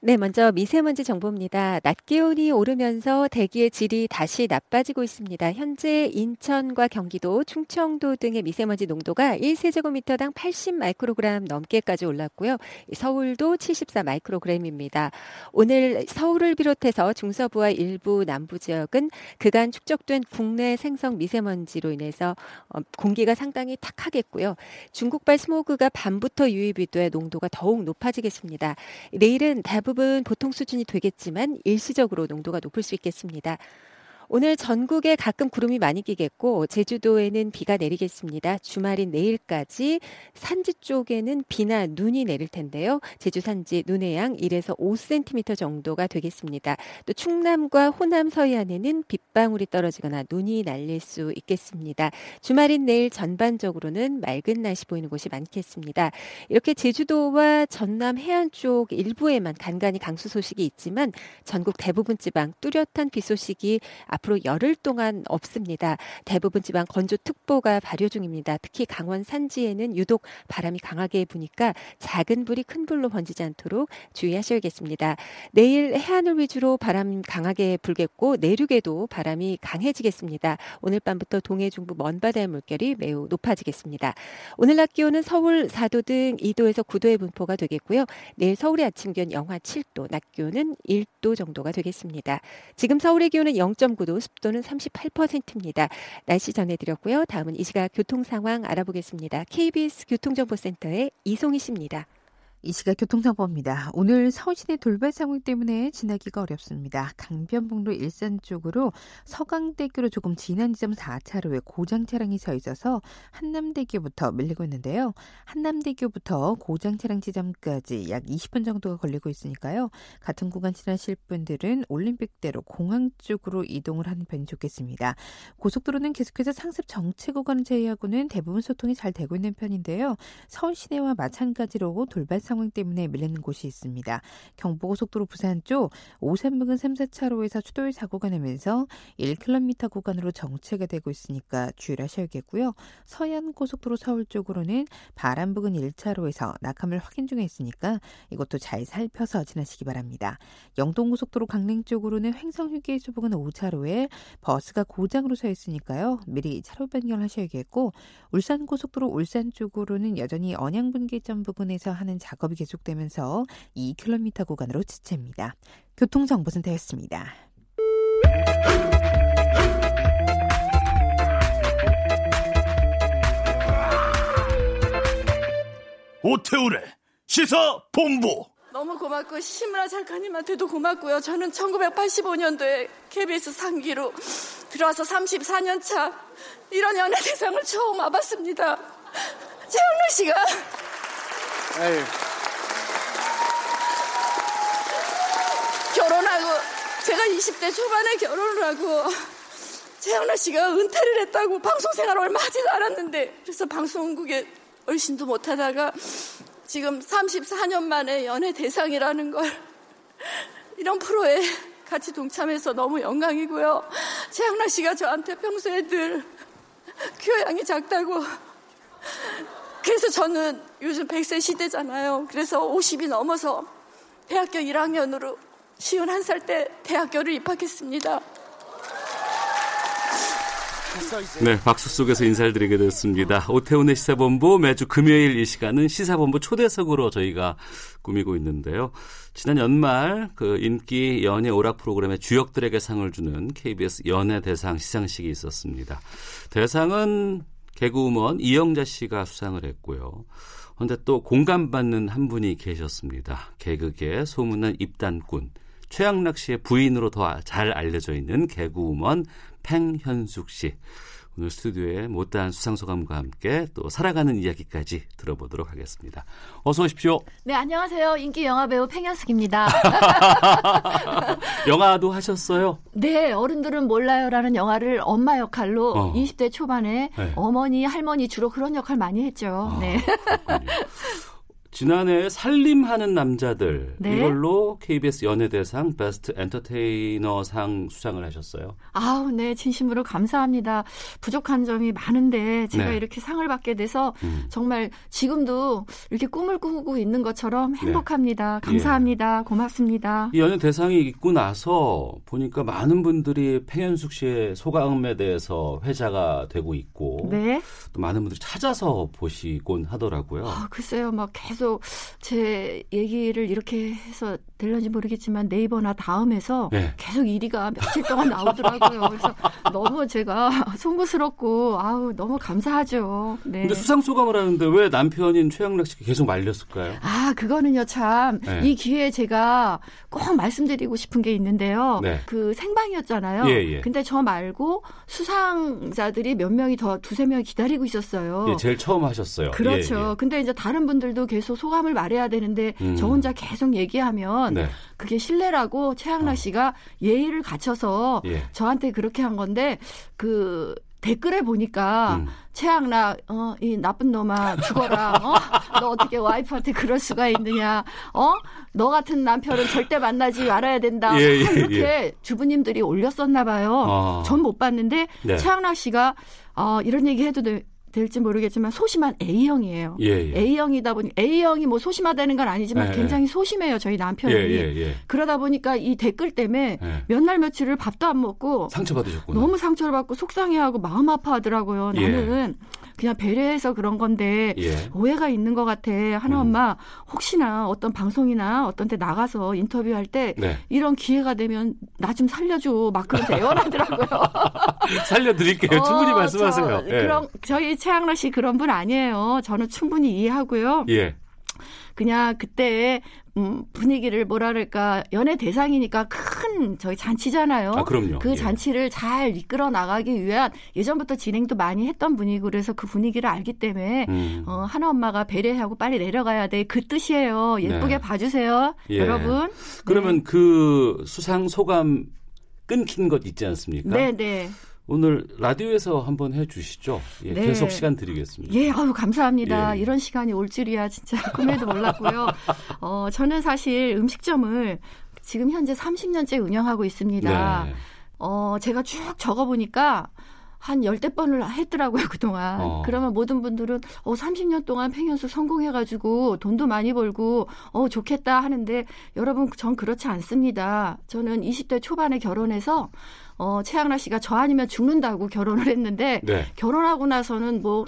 네, 먼저 미세먼지 정보입니다. 낮 기온이 오르면서 대기의 질이 다시 나빠지고 있습니다. 현재 인천과 경기도, 충청도 등의 미세먼지 농도가 1세제곱미터당 80 마이크로그램 넘게까지 올랐고요. 서울도 74 마이크로그램입니다. 오늘 서울을 비롯해서 중서부와 일부 남부 지역은 그간 축적된 국내 생성 미세먼지로 인해서 어, 공기가 상당히 탁하겠고요. 중국발 스모그가 밤부터 유입이 돼 농도가 더욱 높아지겠습니다. 내일은 대부분 대부분 보통 수준이 되겠지만 일시적으로 농도가 높을 수 있겠습니다. 오늘 전국에 가끔 구름이 많이 끼겠고 제주도에는 비가 내리겠습니다. 주말인 내일까지 산지 쪽에는 비나 눈이 내릴 텐데요. 제주 산지 눈의 양 1에서 5cm 정도가 되겠습니다. 또 충남과 호남 서해안에는 빗방울이 떨어지거나 눈이 날릴 수 있겠습니다. 주말인 내일 전반적으로는 맑은 날씨 보이는 곳이 많겠습니다. 이렇게 제주도와 전남 해안 쪽 일부에만 간간히 강수 소식이 있지만 전국 대부분 지방 뚜렷한 비 소식이 앞 으로 열흘 동안 없습니다. 대부분 지방 건조특보가 발효 중입니다. 특히 강원 산지에는 유독 바람이 강하게 부니까 작은 불이 큰 불로 번지지 않도록 주의하셔야겠습니다. 내일 해안을 위주로 바람 강하게 불겠고 내륙에도 바람이 강해지겠습니다. 오늘 밤부터 동해 중부 먼바다의 물결이 매우 높아지겠습니다. 오늘 낮 기온은 서울 4도 등 2도에서 9도의 분포가 되겠고요. 내일 서울의 아침 기온 영하 7도, 낮 기온은 1도 정도가 되겠습니다. 지금 서울의 기온은 0.9도, 습도는 38%입니다. 날씨 전해드렸고요. 다음은 이 시각 교통 상황 알아보겠습니다. KBS 교통정보센터의 이송희 씨입니다. 이 시각 교통정보입니다. 오늘 서울 시내 돌발 상황 때문에 지나기가 어렵습니다. 강변북로 일산 쪽으로 서강대교로 조금 지난 지점 4차로에 고장 차량이 서 있어서 한남대교부터 밀리고 있는데요. 한남대교부터 고장 차량 지점까지 약 20분 정도가 걸리고 있으니까요. 같은 구간 지나실 분들은 올림픽대로 공항 쪽으로 이동을 하는 편이 좋겠습니다. 고속도로는 계속해서 상습 정체 구간을 제외하고는 대부분 소통이 잘 되고 있는 편인데요. 서울 시내와 마찬가지로 돌발 상황 때문에 밀리는 곳이 있습니다. 경부고속도로 부산 쪽 오산부근 3, 4차로에서 추돌 사고가 나면서 1km 구간으로 정체가 되고 있으니까 주의를 하셔야겠고요. 서해안고속도로 서울 쪽으로는 바람부근 1차로에서 낙하물 확인 중에 있으니까 이것도 잘 살펴서 지나시기 바랍니다. 영동고속도로 강릉 쪽으로는 횡성휴게소 부근 5차로에 버스가 고장으로 서 있으니까요. 미리 차로 변경을 하셔야겠고 울산고속도로 울산 쪽으로는 여전히 언양분기점 부근에서 하는 작업 작업이 계속되면서 2km 구간으로 지체입니다. 교통정보센터였습니다. 오태우래 시사 본부 너무 고맙고 심은아 작가님한테도 고맙고요. 저는 1985년도에 KBS 상기로 들어와서 34년 차 이런 연예 대상을 처음 와봤습니다. 최영래 씨가 에이. 결혼하고 제가 20대 초반에 결혼을 하고 최영래 씨가 은퇴를 했다고 방송 생활 얼마 하지도 않았는데 그래서 방송국에 얼씬도 못하다가 지금 34년 만에 연예 대상이라는 걸 *laughs* 이런 프로에 같이 동참해서 너무 영광이고요. 최양락 씨가 저한테 평소에 늘 교양이 작다고 그래서 저는 요즘 100세 시대잖아요. 그래서 50이 넘어서 대학교 1학년으로 51살 때 대학교를 입학했습니다. 네, 박수 속에서 인사를 드리게 됐습니다. 오태훈의 시사본부 매주 금요일 이 시간은 시사본부 초대석으로 저희가 꾸미고 있는데요. 지난 연말 그 인기 연예 오락 프로그램의 주역들에게 상을 주는 KBS 연예 대상 시상식이 있었습니다. 대상은 개그우먼 이영자 씨가 수상을 했고요. 그런데 또 공감받는 한 분이 계셨습니다. 개그계 소문난 입단꾼 최양락 씨의 부인으로 더 잘 알려져 있는 개그우먼 팽현숙 씨. 오늘 스튜디오에 못다한 수상소감과 함께 또 살아가는 이야기까지 들어보도록 하겠습니다. 어서 오십시오. 네, 안녕하세요. 인기 영화 배우 팽현숙입니다. *laughs* 영화도 하셨어요? 네, 어른들은 몰라요라는 영화를 엄마 역할로 어. 20대 초반에 네. 어머니, 할머니 주로 그런 역할 많이 했죠. 아, 네. 지난해 살림하는 남자들 네. 이걸로 KBS 연예대상 베스트 엔터테이너상 수상을 하셨어요. 아우, 네, 진심으로 감사합니다. 부족한 점이 많은데 제가 네. 이렇게 상을 받게 돼서 음. 정말 지금도 이렇게 꿈을 꾸고 있는 것처럼 네. 행복합니다. 감사합니다. 고맙습니다. 이 연예대상이 있고 나서 보니까 많은 분들이 팽현숙 씨의 소감에 대해서 회자가 되고 있고 네. 또 많은 분들이 찾아서 보시곤 하더라고요. 아, 글쎄요, 막 계속 제 얘기를 이렇게 해서 될런지 모르겠지만 네이버나 다음에서 네. 계속 1위가 며칠 동안 나오더라고요. 그래서 너무 제가 *laughs* 송구스럽고 아우 너무 감사하죠. 네. 근데 수상 소감을 하는데 왜 남편인 최양락 씨가 계속 말렸을까요? 아, 그거는요, 참. 네. 이 기회에 제가 꼭 말씀드리고 싶은 게 있는데요. 네. 그 생방이었잖아요. 예, 예. 근데 저 말고 수상자들이 몇 명이 더, 두세 명이 기다리고 있었어요. 예, 제일 처음 하셨어요. 그렇죠. 예, 예. 근데 이제 다른 분들도 계속 소감을 말해야 되는데 음. 저 혼자 계속 얘기하면 네. 그게 신뢰라고 최양락 씨가 예의를 갖춰서 예. 저한테 그렇게 한 건데 그 댓글에 보니까 음. 최양락 어 이 나쁜 놈아 죽어라 어 너 어떻게 와이프한테 그럴 수가 있느냐 어 너 같은 남편은 절대 만나지 말아야 된다 예, 예, 이렇게 예. 주부님들이 올렸었나 봐요 아. 전못 봤는데 네. 최양락 씨가 어 이런 얘기 해도 돼- 될지 모르겠지만 소심한 A형이에요. 예, 예. A형이다 보니 A형이 뭐 소심하다는 건 아니지만 예, 굉장히 소심해요 저희 남편이. 예, 예, 예. 그러다 보니까 이 댓글 때문에 예. 몇날 며칠을 밥도 안 먹고 상처받으셨구나. 너무 상처를 받고 속상해하고 마음 아파하더라고요. 예. 나는 그냥 배려해서 그런 건데 예. 오해가 있는 것 같아. 하나 음. 엄마 혹시나 어떤 방송이나 어떤 데 나가서 인터뷰할 때 네. 이런 기회가 되면 나 좀 살려줘. 막 그렇게 애원하더라고요. *laughs* 살려드릴게요. 어, 충분히 말씀하세요. 저, 예. 그럼 저희 최양락 씨 그런 분 아니에요. 저는 충분히 이해하고요. 예. 그냥 그때 음, 분위기를 뭐라 그럴까 연예 대상이니까 큰 저희 잔치잖아요. 아, 그럼요. 그 예. 잔치를 잘 이끌어 나가기 위한 예전부터 진행도 많이 했던 분이고 그래서 그 분위기를 알기 때문에 음. 어, 하나 엄마가 배려하고 빨리 내려가야 돼. 그 뜻이에요. 예쁘게 네. 봐주세요, 예. 여러분. 그러면 그 수상 소감 끊긴 것 있지 않습니까? 네, 네. 오늘 라디오에서 한번 해주시죠. 예, 네. 계속 시간 드리겠습니다. 예, 아유, 감사합니다. 예. 이런 시간이 올 줄이야 진짜 꿈에도 몰랐고요. *laughs* 어, 저는 사실 음식점을 지금 현재 30년째 운영하고 있습니다. 네. 어, 제가 쭉 적어보니까 한 열대 번을 했더라고요, 그동안. 어. 그러면 모든 분들은, 어, 30년 동안 팽현수 성공해가지고 돈도 많이 벌고, 어, 좋겠다 하는데, 여러분, 전 그렇지 않습니다. 저는 20대 초반에 결혼해서, 어, 최양락 씨가 저 아니면 죽는다고 결혼을 했는데, 네. 결혼하고 나서는 뭐,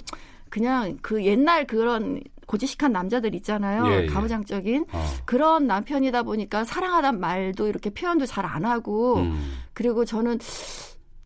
그냥 그 옛날 그런 고지식한 남자들 있잖아요. 예, 예. 가부장적인. 어. 그런 남편이다 보니까 사랑하단 말도 이렇게 표현도 잘 안 하고 음. 그리고 저는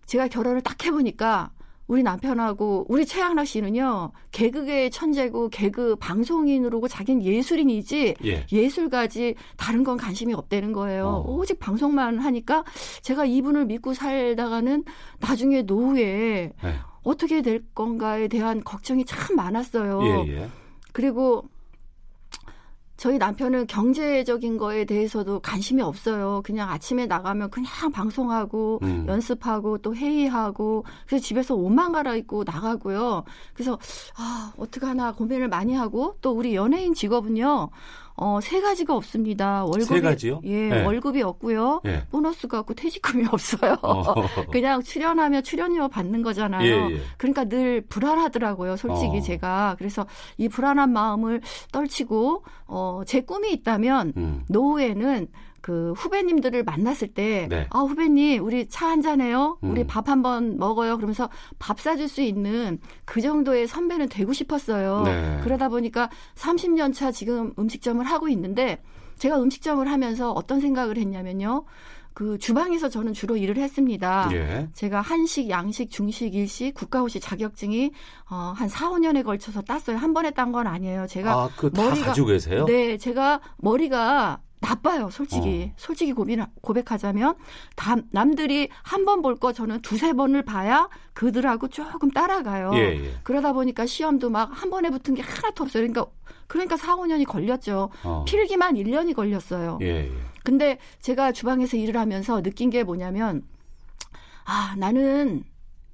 제가 결혼을 딱 해보니까 우리 남편하고 우리 최양락 씨는요 개그계의 천재고 개그 방송인으로고 자기는 예술인이지 예. 술가지 다른 건 관심이 없다는 거예요. 어. 오직 방송만 하니까 제가 이분을 믿고 살다가는 나중에 노후에 네. 어떻게 될 건가에 대한 걱정이 참 많았어요. 예, 예. 그리고 저희 남편은 경제적인 거에 대해서도 관심이 없어요. 그냥 아침에 나가면 그냥 방송하고 음. 연습하고 또 회의하고 그래서 집에서 옷만 갈아입고 나가고요. 그래서 아 어떻게 하나 고민을 많이 하고 또 우리 연예인 직업은요. 어, 세 가지가 없습니다. 월급이 세 가지요? 예, 네. 월급이 없고요. 예. 보너스가 없고 퇴직금이 *laughs* 없어요. 어. *laughs* 그냥 출연하면 출연료 받는 거잖아요. 예, 예. 그러니까 늘 불안하더라고요, 솔직히 어. 제가. 그래서 이 불안한 마음을 떨치고 어, 제 꿈이 있다면 음. 노후에는 그 후배님들을 만났을 때, 네. 아 후배님 우리 차 한잔 해요, 우리 음. 밥 한번 먹어요. 그러면서 밥 사줄 수 있는 그 정도의 선배는 되고 싶었어요. 네. 그러다 보니까 30년 차 지금 음식점을 하고 있는데 제가 음식점을 하면서 어떤 생각을 했냐면요. 그 주방에서 저는 주로 일을 했습니다. 예. 제가 한식, 양식, 중식, 일식, 국가호식 자격증이 어, 한 4, 5년에 걸쳐서 땄어요. 한 번에 딴 건 아니에요. 제가 아, 다 가지고 계세요? 네, 제가 머리가 나빠요, 솔직히. 어. 솔직히 고민, 고백하자면, 다, 남들이 한 번 볼 거 저는 두세 번을 봐야 그들하고 조금 따라가요. 예, 예. 그러다 보니까 시험도 막 한 번에 붙은 게 하나도 없어요. 그러니까, 그러니까 4, 5년이 걸렸죠. 어. 필기만 1년이 걸렸어요. 예, 예. 근데 제가 주방에서 일을 하면서 느낀 게 뭐냐면, 아, 나는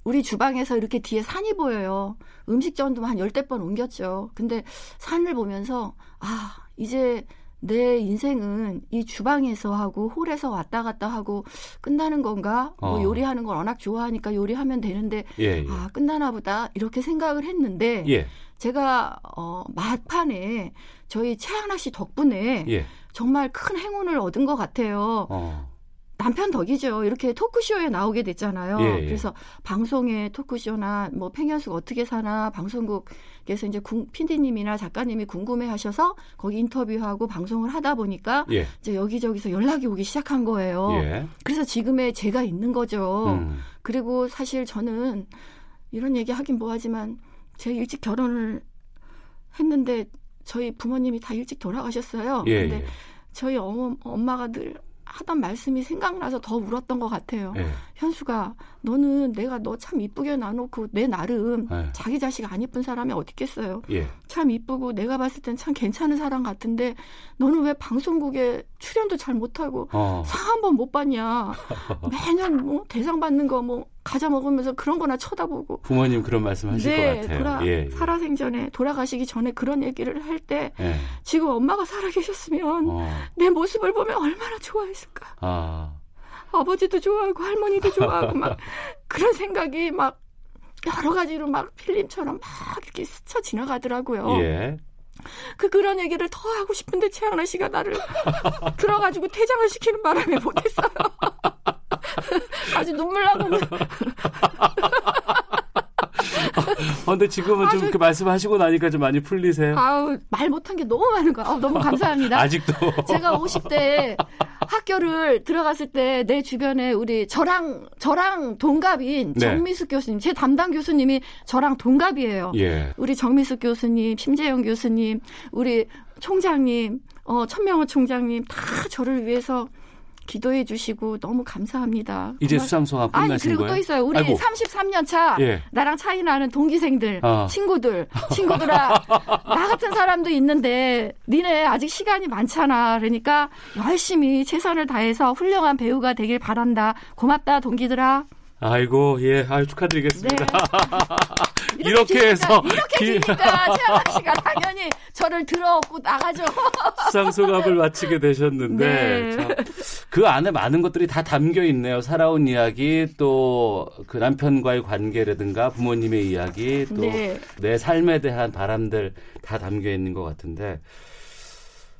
우리 주방에서 이렇게 뒤에 산이 보여요. 음식점도 한 열대 번 옮겼죠. 근데 산을 보면서, 아, 이제 내 인생은 이 주방에서 하고 홀에서 왔다 갔다 하고 끝나는 건가? 뭐 어. 요리하는 걸 워낙 좋아하니까 요리하면 되는데, 예, 예. 아, 끝나나 보다. 이렇게 생각을 했는데, 예. 제가, 어, 막판에 저희 최양락 씨 덕분에 예. 정말 큰 행운을 얻은 것 같아요. 어. 남편 덕이죠. 이렇게 토크쇼에 나오게 됐잖아요. 예, 예. 그래서 방송에 토크쇼나 뭐 팽현숙 어떻게 사나 방송국에서 이제 궁- PD님이나 작가님이 궁금해 하셔서 거기 인터뷰하고 방송을 하다 보니까 예. 이제 여기저기서 연락이 오기 시작한 거예요. 예. 그래서 지금의 제가 있는 거죠. 음. 그리고 사실 저는 이런 얘기 하긴 뭐하지만 제가 일찍 결혼을 했는데 저희 부모님이 다 일찍 돌아가셨어요. 예, 근데 예. 저희 어머, 엄마가 늘 하던 말씀이 생각나서 더 울었던 것 같아요. 예. 현수가 너는 내가 너 참 이쁘게 놔놓고 내 나름 예. 자기 자식 안 이쁜 사람이 어디 있겠어요. 예. 참 이쁘고 내가 봤을 땐 참 괜찮은 사람 같은데 너는 왜 방송국에 출연도 잘 못하고 어. 상한 번 못 받냐. *laughs* 매년 뭐 대상 받는 거뭐 과자 먹으면서 그런 거나 쳐다보고 부모님 그런 말씀 하실 네, 것 같아요. 돌아, 예. 예. 살아생전에 돌아가시기 전에 그런 얘기를 할때 예. 지금 엄마가 살아계셨으면 어. 내 모습을 보면 얼마나 좋아했을까. 아. 아버지도 좋아하고 할머니도 좋아하고 막 *laughs* 그런 생각이 막 여러 가지로 막 필름처럼 막 이렇게 스쳐 지나가더라고요. 예. 그 그런 얘기를 더 하고 싶은데 최양락 씨가 나를 *laughs* 들어가지고 퇴장을 시키는 바람에 못했어요. *laughs* 아주 눈물 나고는 어, 근데 지금은 좀그 말씀하시고 나니까 좀 많이 풀리세요? 아우 말 못한 게 너무 많은 거야. 아우, 너무 감사합니다. 아직도. 제가 50대 학교를 들어갔을 때 내 주변에 우리 저랑 저랑 동갑인 네. 정미숙 교수님, 제 담당 교수님이 저랑 동갑이에요. 예. 우리 정미숙 교수님, 심재영 교수님, 우리 총장님, 어, 천명호 총장님 다 저를 위해서 기도해 주시고 너무 감사합니다. 이제 정말- 수상 소감 아니 끝나신 그리고 거예요? 또 있어요. 우리 아이고. 33년 차 예. 나랑 차이 나는 동기생들, 아. 친구들, 친구들아 *laughs* 나 같은 사람도 있는데 니네 아직 시간이 많잖아. 그러니까 열심히 최선을 다해서 훌륭한 배우가 되길 바란다. 고맙다 동기들아. 아이고, 예. 아유, 축하드리겠습니다. 네. *laughs* 이렇게, 해서 이렇게 기- 기니까 최양락 씨가 당연히 저를 들어업고 나가죠. *laughs* 수상 소감을 마치게 되셨는데 네. 참, 그 안에 많은 것들이 다 담겨 있네요. 살아온 이야기 또 그 남편과의 관계라든가 부모님의 이야기 또내 네. 삶에 대한 바람들 다 담겨 있는 것 같은데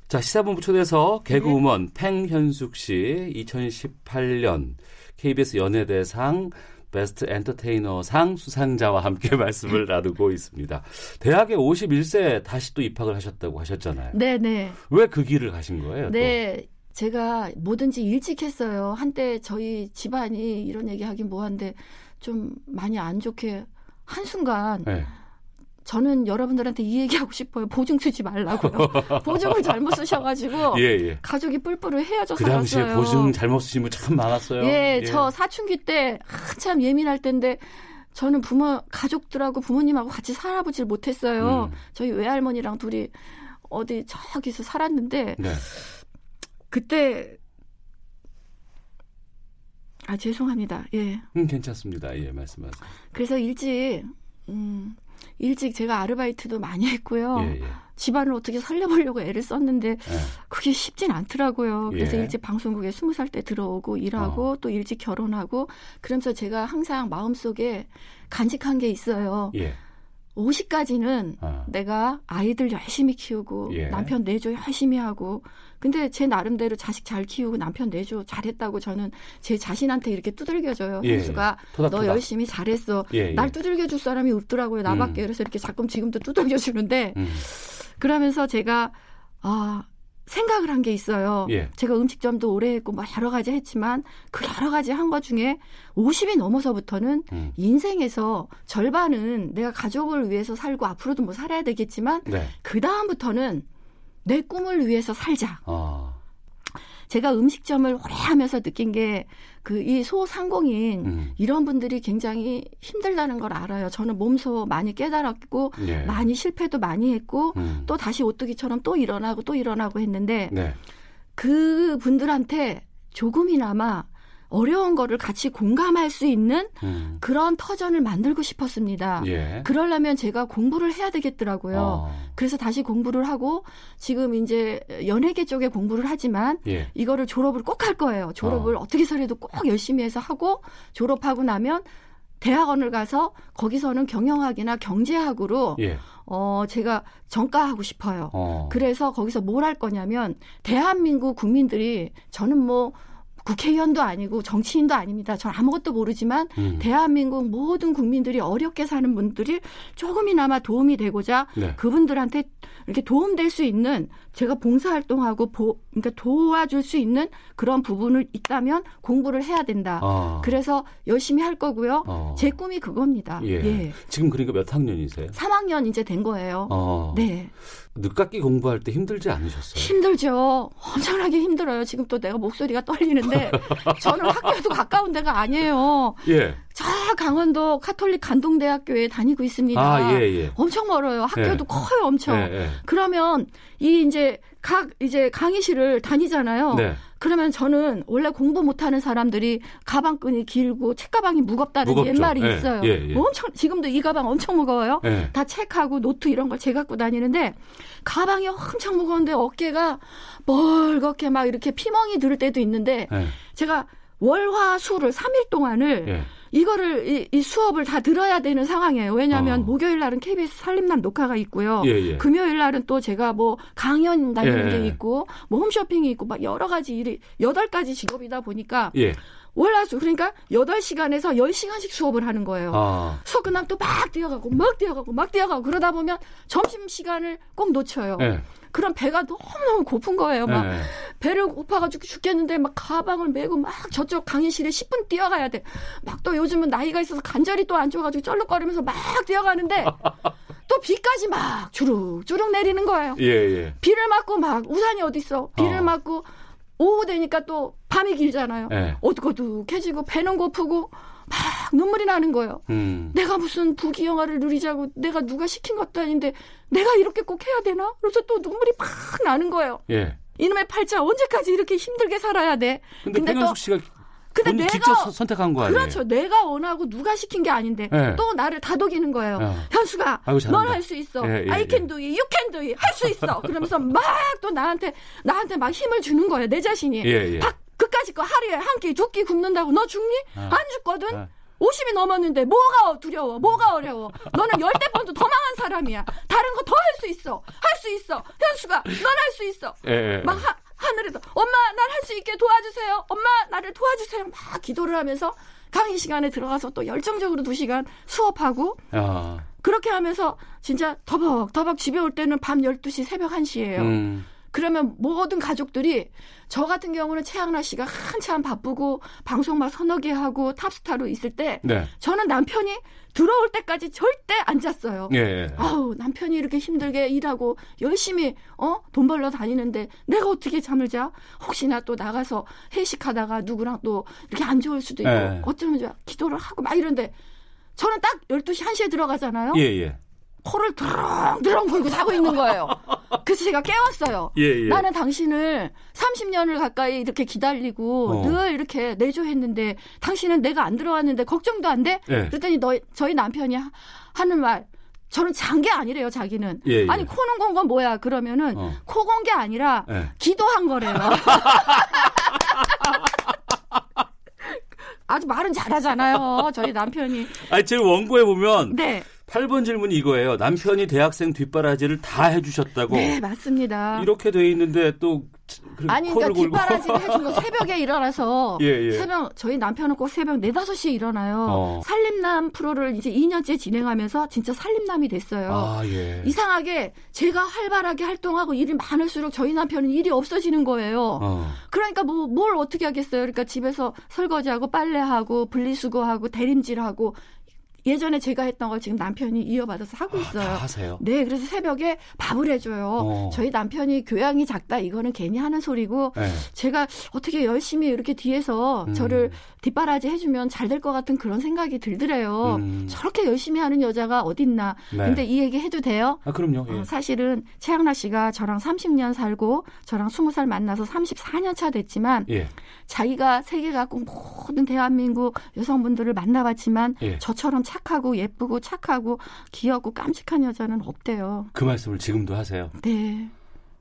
자 시사본부 초대서 개그우먼 팽현숙 씨 2018년 KBS 연예대상 베스트 엔터테이너상 수상자와 함께 *laughs* 말씀을 나누고 있습니다. 대학에 51세 다시 또 입학을 하셨다고 하셨잖아요. 네 네. 왜 그 길을 가신 거예요? 또? 네. 제가 뭐든지 일찍 했어요. 한때 저희 집안이 이런 얘기 하긴 뭐한데 좀 많이 안 좋게 한순간 네. 저는 여러분들한테 이 얘기하고 싶어요. 보증 쓰지 말라고요. *laughs* 보증을 잘못 쓰셔가지고 예, 예. 가족이 뿔뿔을 헤어져 그 당시에 살았어요. 보증 잘못 쓰신 분 참 많았어요. 예, 저 사춘기 때 한참 예민할 때인데 저는 부모 가족들하고 부모님하고 같이 살아보질 못했어요. 음. 저희 외할머니랑 둘이 어디 저기서 살았는데 네. 그때 아 죄송합니다. 예. 음, 괜찮습니다. 예, 말씀하세요. 그래서 일찍 음 일찍 제가 아르바이트도 많이 했고요. 예, 예. 집안을 어떻게 살려보려고 애를 썼는데 그게 쉽진 않더라고요. 그래서 예. 일찍 방송국에 스무 살 때 들어오고 일하고 어. 또 일찍 결혼하고 그러면서 제가 항상 마음속에 간직한 게 있어요. 예. 50까지는 아. 내가 아이들 열심히 키우고 예. 남편 내조 열심히 하고 근데 제 나름대로 자식 잘 키우고 남편 내조 잘했다고 저는 제 자신한테 이렇게 두들겨줘요. 예, 현수가 예. 토닥토닥. 너 열심히 잘했어. 예, 예. 날 두들겨줄 사람이 없더라고요. 나밖에. 음. 그래서 이렇게 가끔 지금도 두들겨주는데 음. 그러면서 제가 아 생각을 한 게 있어요. 예. 제가 음식점도 오래 했고 뭐 여러 가지 했지만 그 여러 가지 한 것 중에 50이 넘어서부터는 음. 인생에서 절반은 내가 가족을 위해서 살고 앞으로도 뭐 살아야 되겠지만 네. 그 다음부터는 내 꿈을 위해서 살자. 아. 제가 음식점을 오래 하면서 느낀 게 그 이 소상공인 음. 이런 분들이 굉장히 힘들다는 걸 알아요. 저는 몸소 많이 깨달았고 예. 많이 실패도 많이 했고 음. 또 다시 오뚜기처럼 또 일어나고 또 일어나고 했는데 네. 그 분들한테 조금이나마 어려운 거를 같이 공감할 수 있는 음. 그런 터전을 만들고 싶었습니다. 예. 그러려면 제가 공부를 해야 되겠더라고요. 어. 그래서 다시 공부를 하고 지금 이제 연예계 쪽에 공부를 하지만 예. 이거를 졸업을 꼭 할 거예요. 졸업을 어. 떻게 해서라도 꼭 열심히 해서 하고 졸업하고 나면 대학원을 가서 거기서는 경영학이나 경제학으로 예. 어 제가 전과하고 싶어요. 어. 그래서 거기서 뭘 할 거냐면 대한민국 국민들이 저는 뭐 국회의원도 아니고 정치인도 아닙니다. 전 아무것도 모르지만 음. 대한민국 모든 국민들이 어렵게 사는 분들이 조금이나마 도움이 되고자 네. 그분들한테 이렇게 도움될 수 있는 제가 봉사활동하고 보, 그러니까 도와줄 수 있는 그런 부분을 있다면 공부를 해야 된다. 아. 그래서 열심히 할 거고요. 어. 제 꿈이 그겁니다. 예. 예. 지금 그러니까 몇 학년이세요? 3학년 이제 된 거예요. 어. 네. 늦깎이 공부할 때 힘들지 않으셨어요? 힘들죠. 엄청나게 힘들어요. 지금 또 내가 목소리가 떨리는데 *laughs* 저는 학교도 가까운 데가 아니에요. 예. 저 강원도 카톨릭 관동대학교에 다니고 있습니다. 아, 예, 예. 엄청 멀어요. 학교도 예. 커요, 엄청. 예, 예. 그러면 이 이제 각 이제 강의실을 다니잖아요. 네. 그러면 저는 원래 공부 못하는 사람들이 가방끈이 길고 책가방이 무겁다는 무겁죠. 옛말이 예, 있어요. 예, 예. 엄청 지금도 이 가방 엄청 무거워요. 예. 다 책하고 노트 이런 걸 제가 갖고 다니는데 가방이 엄청 무거운데 어깨가 멀겋게 막 이렇게 피멍이 들 때도 있는데 예. 제가 월화수를 3일 동안을 예. 이거를 이, 이 수업을 다 들어야 되는 상황이에요. 왜냐하면 어. 목요일 날은 KBS 살림남 녹화가 있고요. 예, 예. 금요일 날은 또 제가 뭐 강연 다니는 예. 게 있고 뭐 홈쇼핑이 있고 막 여러 가지 일이 여덟 가지 직업이다 보니까 예. 월화수 그러니까 8시간에서 10시간씩 수업을 하는 거예요. 아. 수업 끝나면 또 막 뛰어가고 막 뛰어가고 막 뛰어가고 그러다 보면 점심 시간을 꼭 놓쳐요. 예. 그럼 배가 너무너무 고픈 거예요. 막 예. 배를 고파가지고 죽겠는데 막 가방을 메고 막 저쪽 강의실에 10분 뛰어가야 돼. 막 또 요즘은 나이가 있어서 관절이 또안 좋아가지고 쩔룩거리면서 막 뛰어가는데 *laughs* 또 비까지 막 주룩주룩 내리는 거예요. 예, 예. 비를 맞고 막 우산이 어디 있어? 비를 어. 맞고 오후 되니까 또 밤이 길잖아요. 예. 어둑어둑해지고 배는 고프고 막 눈물이 나는 거예요. 음. 내가 무슨 부귀 영화를 누리자고 내가 누가 시킨 것도 아닌데 내가 이렇게 꼭 해야 되나? 그래서 또 눈물이 팍 나는 거예요. 예. 이놈의 팔자 언제까지 이렇게 힘들게 살아야 돼? 근데, 근데 백현숙 씨가 근데 내가- 직접 서- 선택한 거 아니에요? 그렇죠. 내가 원하고 누가 시킨 게 아닌데 예. 또 나를 다독이는 거예요. 어. 현수가. 넌 할 수 있어. 예, 예, I 예. can do it. You can do it. 할 수 있어. *laughs* 그러면서 막 또 나한테 나한테 막 힘을 주는 거예요. 내 자신이. 예, 예. 박 그까짓 거 하루에 한 끼, 두 끼 굶는다고 너 죽니? 아. 안 죽거든. 아. 50이 넘었는데 뭐가 두려워? 뭐가 어려워? 너는 열대 번도 더 망한 사람이야. 다른 거 더 할 수 있어. 할 수 있어. 현수가 넌 할 수 있어. 예, 예. 막 하, 하늘에도 엄마 날 할 수 있게 도와주세요. 엄마 나를 도와주세요. 막 기도를 하면서 강의 시간에 들어가서 또 열정적으로 두 시간 수업하고 아. 그렇게 하면서 진짜 더벅더벅 집에 올 때는 밤 12시 새벽 1시예요. 음. 그러면 모든 가족들이 저 같은 경우는 최양락 씨가 한참 바쁘고 방송 막 서너 개 하고 탑스타로 있을 때 네. 저는 남편이 들어올 때까지 절대 안 잤어요. 예, 예. 아우 남편이 이렇게 힘들게 일하고 열심히 어 돈 벌러 다니는데 내가 어떻게 잠을 자? 혹시나 또 나가서 회식하다가 누구랑 또 이렇게 안 좋을 수도 있고 예. 어쩌면 좋아 기도를 하고 막 이런데 저는 딱 12시 1시에 들어가잖아요. 예, 예. 코를 드렁드렁 걸고 자고 있는 거예요. 그래서 제가 깨웠어요. 예, 예. 나는 당신을 30년을 가까이 이렇게 기다리고 어. 늘 이렇게 내조했는데 당신은 내가 안 들어왔는데 걱정도 안 돼? 예. 그랬더니 너, 저희 남편이 하- 하는 말 저는 잔 게 아니래요, 자기는. 예, 예. 아니, 코는 건 건 뭐야? 그러면은 어. 코건 게 아니라 예. 기도한 거래요. *laughs* 아주 말은 잘하잖아요. 저희 남편이. 아니, 제 원고에 보면 네. 8번 질문이 이거예요. 남편이 대학생 뒷바라지를 다 해주셨다고. 네, 맞습니다. 이렇게 돼 있는데 또 아니, 그러니까. 뒷바라지를 해준 거 *laughs* 새벽에 일어나서 예, 예. 새벽 저희 남편은 꼭 새벽 4, 5시에 일어나요. 어. 살림남 프로를 이제 2년째 진행하면서 진짜 살림남이 됐어요. 아, 예. 이상하게 제가 활발하게 활동하고 일이 많을수록 저희 남편은 일이 없어지는 거예요. 어. 그러니까 뭐 뭘 어떻게 하겠어요. 그러니까 집에서 설거지하고 빨래하고 분리수거하고 대림질하고 예전에 제가 했던 걸 지금 남편이 이어받아서 하고 있어요. 다 하세요? 네, 그래서 새벽에 밥을 해줘요. 어. 저희 남편이 교양이 작다 이거는 괜히 하는 소리고 네. 제가 어떻게 열심히 이렇게 뒤에서 음. 저를 뒷바라지 해주면 잘 될 것 같은 그런 생각이 들더래요. 음. 저렇게 열심히 하는 여자가 어딨나. 네. 근데 이 얘기 해도 돼요? 아, 그럼요. 예. 어, 사실은 최양락 씨가 저랑 30년 살고 저랑 20살 만나서 34년 차 됐지만 예. 자기가 세계 각국 모든 대한민국 여성분들을 만나봤지만 예. 저처럼 착하고 예쁘고 착하고 귀엽고 깜찍한 여자는 없대요. 그 말씀을 지금도 하세요. 네.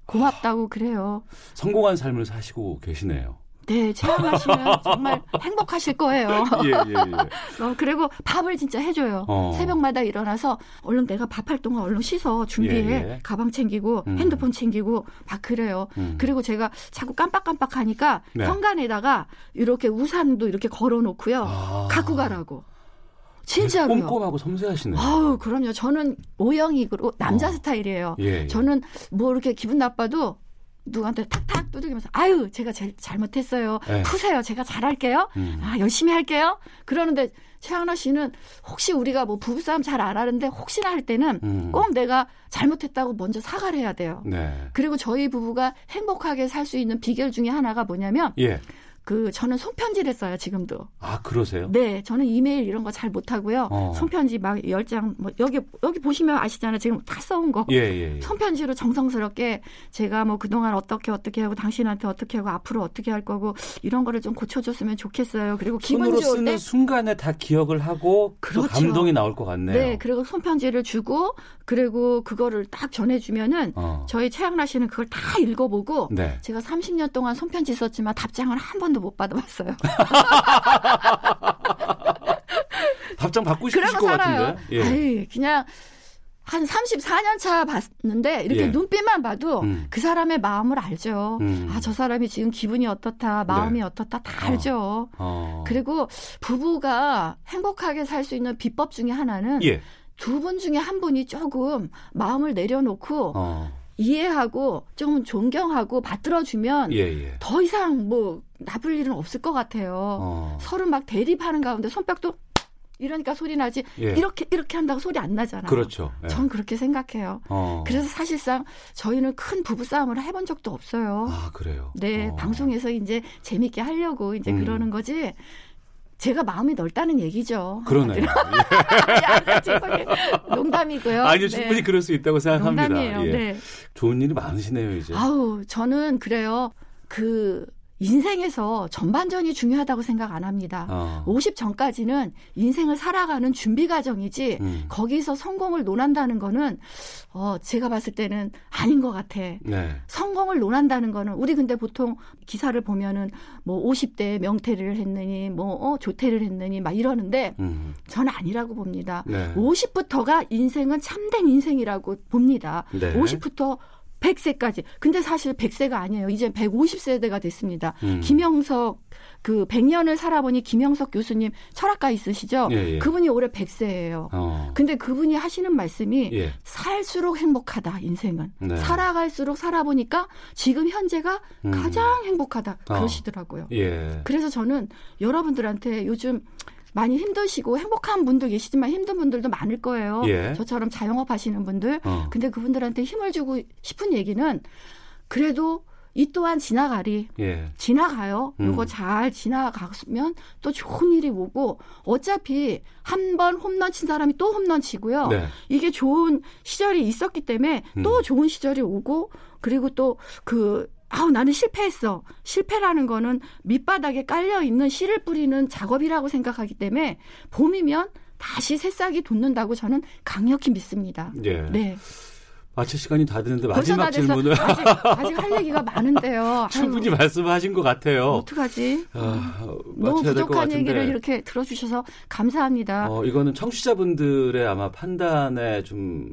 고맙다고 그래요. 성공한 삶을 사시고 계시네요. 네, 씨는 *laughs* 정말 행복하실 거예요. 예, 예, 예. *laughs* 어, 그리고 밥을 진짜 해줘요. 어. 새벽마다 일어나서 얼른 내가 밥할 동안 얼른 씻어 준비해. 예, 예. 가방 챙기고 음. 핸드폰 챙기고 막 그래요. 음. 그리고 제가 자꾸 깜빡깜빡하니까 네. 현관에다가 이렇게 우산도 이렇게 걸어놓고요. 아. 갖고 가라고. 진짜로요. 꼼꼼하고 섬세하시네요. 아우 그럼요. 저는 오형이고 남자 어. 스타일이에요. 예, 예. 저는 뭐 이렇게 기분 나빠도 누구한테 탁탁 두들기면서 아유 제가 제일 잘못했어요. 예. 푸세요. 제가 잘할게요. 음. 아 열심히 할게요. 그러는데 최하나 씨는 혹시 우리가 뭐 부부싸움 잘 안 하는데 혹시나 할 때는 음. 꼭 내가 잘못했다고 먼저 사과를 해야 돼요. 네. 그리고 저희 부부가 행복하게 살 수 있는 비결 중에 하나가 뭐냐면 예. 그 저는 손편지를 써요 지금도. 아, 그러세요? 네, 저는 이메일 이런 거 잘 못하고요. 어. 손편지 막 열 장, 뭐 여기 여기 보시면 아시잖아요. 지금 다 써온 거. 예, 예, 예. 손편지로 정성스럽게 제가 뭐 그동안 어떻게 어떻게 하고 당신한테 어떻게 하고 앞으로 어떻게 할 거고 이런 거를 좀 고쳐줬으면 좋겠어요. 그리고 기분 손으로 좋을 쓰는 때 순간에 다 기억을 하고 또 그렇죠. 감동이 나올 것 같네요. 네, 그리고 손편지를 주고 그리고 그거를 딱 전해주면은 어. 저희 최양락 씨는 그걸 다 읽어보고 네. 제가 30년 동안 손편지 썼지만 답장을 한번 도 못 받아봤어요. *laughs* 답장 받고 싶으실 것 살아요. 같은데. 예. 아이, 그냥 한 34년 차 봤는데 이렇게 예. 눈빛만 봐도 음. 그 사람의 마음을 알죠. 음. 아, 저 사람이 지금 기분이 어떻다, 마음이 네. 어떻다 다 어. 알죠. 어. 그리고 부부가 행복하게 살 수 있는 비법 중에 하나는 예. 두분 중에 한 분이 조금 마음을 내려놓고 어. 이해하고 좀 존경하고 받들어주면 예, 예. 더 이상 뭐 나쁠 일은 없을 것 같아요. 어. 서로 막 대립하는 가운데 손뼉도 이러니까 소리 나지 예. 이렇게 이렇게 한다고 소리 안 나잖아요. 그렇죠. 예. 전 그렇게 생각해요. 어. 그래서 사실상 저희는 큰 부부 싸움을 해본 적도 없어요. 아, 그래요. 네, 어. 방송에서 이제 재밌게 하려고 이제 음. 그러는 거지. 제가 마음이 넓다는 얘기죠. 그러네요. *laughs* 야, 죄송해요. 농담이고요. 아니요, 네. 충분히 그럴 수 있다고 생각합니다. 농담이에요. 예. 네. 좋은 일이 많으시네요, 이제. 아우, 저는 그래요. 그 인생에서 전반전이 중요하다고 생각 안 합니다. 어. 50 전까지는 인생을 살아가는 준비 과정이지 음. 거기서 성공을 논한다는 거는 어 제가 봤을 때는 아닌 것 같아. 네. 성공을 논한다는 거는 우리 근데 보통 기사를 보면은 뭐 50대 명퇴를 했느니 뭐 어, 조퇴를 했느니 막 이러는데 음. 저는 아니라고 봅니다. 네. 50부터가 인생은 참된 인생이라고 봅니다. 네. 50부터 100세까지. 근데 사실 100세가 아니에요. 이제 150세대가 됐습니다. 음. 김영석 그 100년을 살아보니 김영석 교수님 철학가 있으시죠? 예, 예. 그분이 올해 100세예요. 어. 근데 그분이 하시는 말씀이 예. 살수록 행복하다 인생은 네. 살아갈수록 살아보니까 지금 현재가 음. 가장 행복하다 어. 그러시더라고요. 예. 그래서 저는 여러분들한테 요즘 많이 힘드시고 행복한 분도 계시지만 힘든 분들도 많을 거예요. 예. 저처럼 자영업 하시는 분들. 어. 근데 그분들한테 힘을 주고 싶은 얘기는 그래도 이 또한 지나가리. 예. 지나가요. 음. 이거 잘 지나가면 또 좋은 일이 오고 어차피 한 번 홈런 친 사람이 또 홈런 치고요. 네. 이게 좋은 시절이 있었기 때문에 또 음. 좋은 시절이 오고 그리고 또그 아우 나는 실패했어. 실패라는 거는 밑바닥에 깔려 있는 씨를 뿌리는 작업이라고 생각하기 때문에 봄이면 다시 새싹이 돋는다고 저는 강력히 믿습니다. 예. 네. 마칠 시간이 다 됐는데 벌써 마지막. 질문을 아직, 아직 할 얘기가 많은데요. *laughs* 충분히 말씀하신 것 같아요. 어떡하지? 아, 너무 될것 부족한. 얘기를 이렇게 들어주셔서 감사합니다. 어, 이거는 청취자분들의 아마 판단에 좀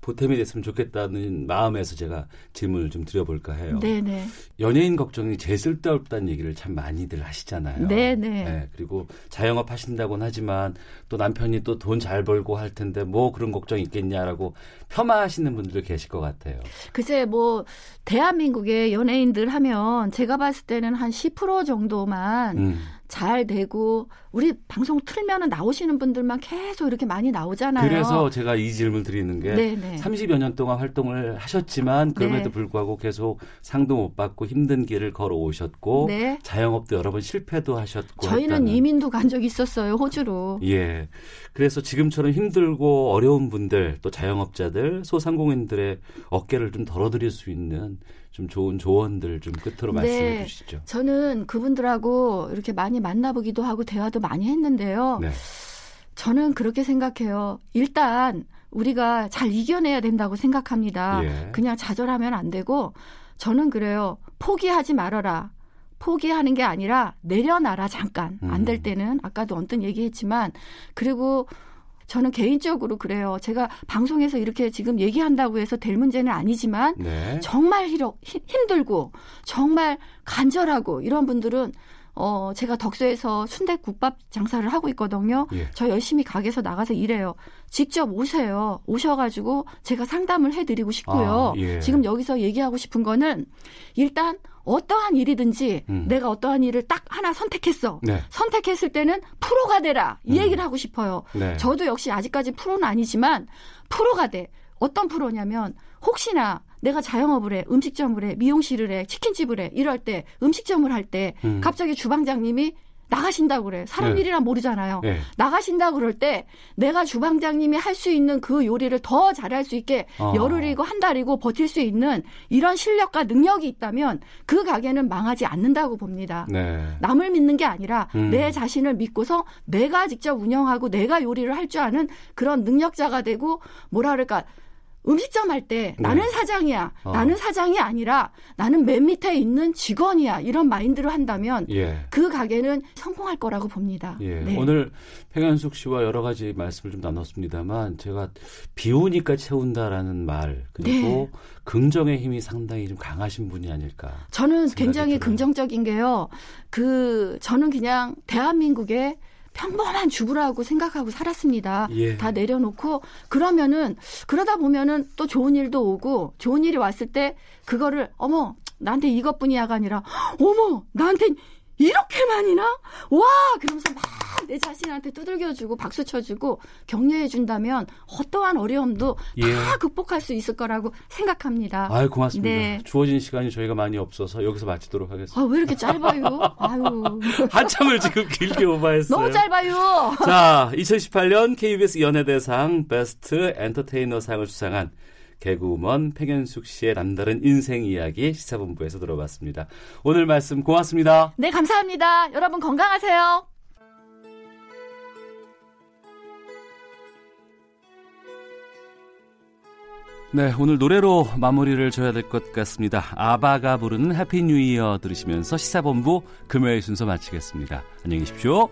보탬이 됐으면 좋겠다는 마음에서 제가 질문을 좀 드려볼까 해요. 네네. 연예인 걱정이 제일 쓸데없다는 얘기를 참 많이들 하시잖아요. 네네. 그리고 자영업 하신다고는 하지만 또 남편이 또 돈 잘 벌고 할 텐데 뭐 그런 걱정 있겠냐라고 폄하하시는 분들도 계실 것 같아요. 글쎄 뭐 대한민국의 연예인들 하면 제가 봤을 때는 한 10% 정도만 음. 잘 되고 우리 방송 틀면은 나오시는 분들만 계속 이렇게 많이 나오잖아요. 그래서 제가 이 질문 드리는 게 네네. 30여 년 동안 활동을 하셨지만 그럼에도 네. 불구하고 계속 상도 못 받고 힘든 길을 걸어 오셨고 네. 자영업도 여러 번 실패도 하셨고 저희는 했다는. 이민도 간적 있었어요 호주로. 예. 그래서 지금처럼 힘들고 어려운 분들 또 자영업자들 소상공인들의 어깨를 좀 덜어드릴 수 있는 좀 좋은 조언들 좀 끝으로 말씀해 네. 주시죠. 저는 그분들하고 이렇게 많이 만나보기도 하고 대화도 많이 했는데요. 네. 저는 그렇게 생각해요. 일단 우리가 잘 이겨내야 된다고 생각합니다. 예. 그냥 좌절하면 안 되고 저는 그래요. 포기하지 말아라. 포기하는 게 아니라 내려놔라 잠깐 안 될 때는 아까도 언뜻 얘기했지만 그리고 저는 개인적으로 그래요. 제가 방송에서 이렇게 지금 얘기한다고 해서 될 문제는 아니지만 네. 정말 힘- 힘들고 정말 간절하고 이런 분들은 어 제가 덕수에서 순대국밥 장사를 하고 있거든요. 예. 저 열심히 가게에서 나가서 일해요. 직접 오세요. 오셔가지고 제가 상담을 해드리고 싶고요. 아, 예. 지금 여기서 얘기하고 싶은 거는 일단 어떠한 일이든지 음. 내가 어떠한 일을 딱 하나 선택했어. 네. 선택했을 때는 프로가 되라. 이 음. 얘기를 하고 싶어요. 네. 저도 역시 아직까지 프로는 아니지만 프로가 돼. 어떤 프로냐면 혹시나 내가 자영업을 해, 음식점을 해, 미용실을 해, 치킨집을 해 이럴 때 음식점을 할때 음. 갑자기 주방장님이 나가신다고 그래. 사람 네. 일이란 모르잖아요. 네. 나가신다 그럴 때 내가 주방장님이 할 수 있는 그 요리를 더 잘할 수 있게 어. 열흘이고 한 달이고 버틸 수 있는 이런 실력과 능력이 있다면 그 가게는 망하지 않는다고 봅니다. 네. 남을 믿는 게 아니라 음. 내 자신을 믿고서 내가 직접 운영하고 내가 요리를 할 줄 아는 그런 능력자가 되고 뭐라 그럴까 음식점 할때 네. 나는 사장이야. 어. 나는 사장이 아니라 나는 맨 밑에 있는 직원이야. 이런 마인드를 한다면 예. 그 가게는 성공할 거라고 봅니다. 예. 네. 오늘 평현숙 씨와 여러 가지 말씀을 좀 나눴습니다만 제가 비우니까 채운다라는 말 그리고 네. 긍정의 힘이 상당히 좀 강하신 분이 아닐까. 저는 굉장히 들어요. 긍정적인 게요. 그 저는 그냥 대한민국의 평범한 주부라고 생각하고 살았습니다. 예. 다 내려놓고 그러면은 그러다 보면은 또 좋은 일도 오고 좋은 일이 왔을 때 그거를 어머 나한테 이것뿐이야가 아니라 어머 나한테 이렇게 많이나 와 그러면서 막 내 자신한테 두들겨주고 박수 쳐주고 격려해준다면 어떠한 어려움도 예. 다 극복할 수 있을 거라고 생각합니다. 아유 고맙습니다. 네. 주어진 시간이 저희가 많이 없어서 여기서 마치도록 하겠습니다. 아, 왜 이렇게 짧아요? 아유. *laughs* 한참을 지금 길게 오버했어요. 너무 짧아요. 자, 2018년 KBS 연예대상 베스트 엔터테이너상을 수상한 개그우먼 팽현숙 씨의 남다른 인생 이야기 시사본부에서 들어봤습니다. 오늘 말씀 고맙습니다. 네, 감사합니다. 여러분 건강하세요. 네, 오늘 노래로 마무리를 줘야 될 것 같습니다. 아바가 부르는 Happy New Year 들으시면서 시사본부 금요일 순서 마치겠습니다. 안녕히 계십시오.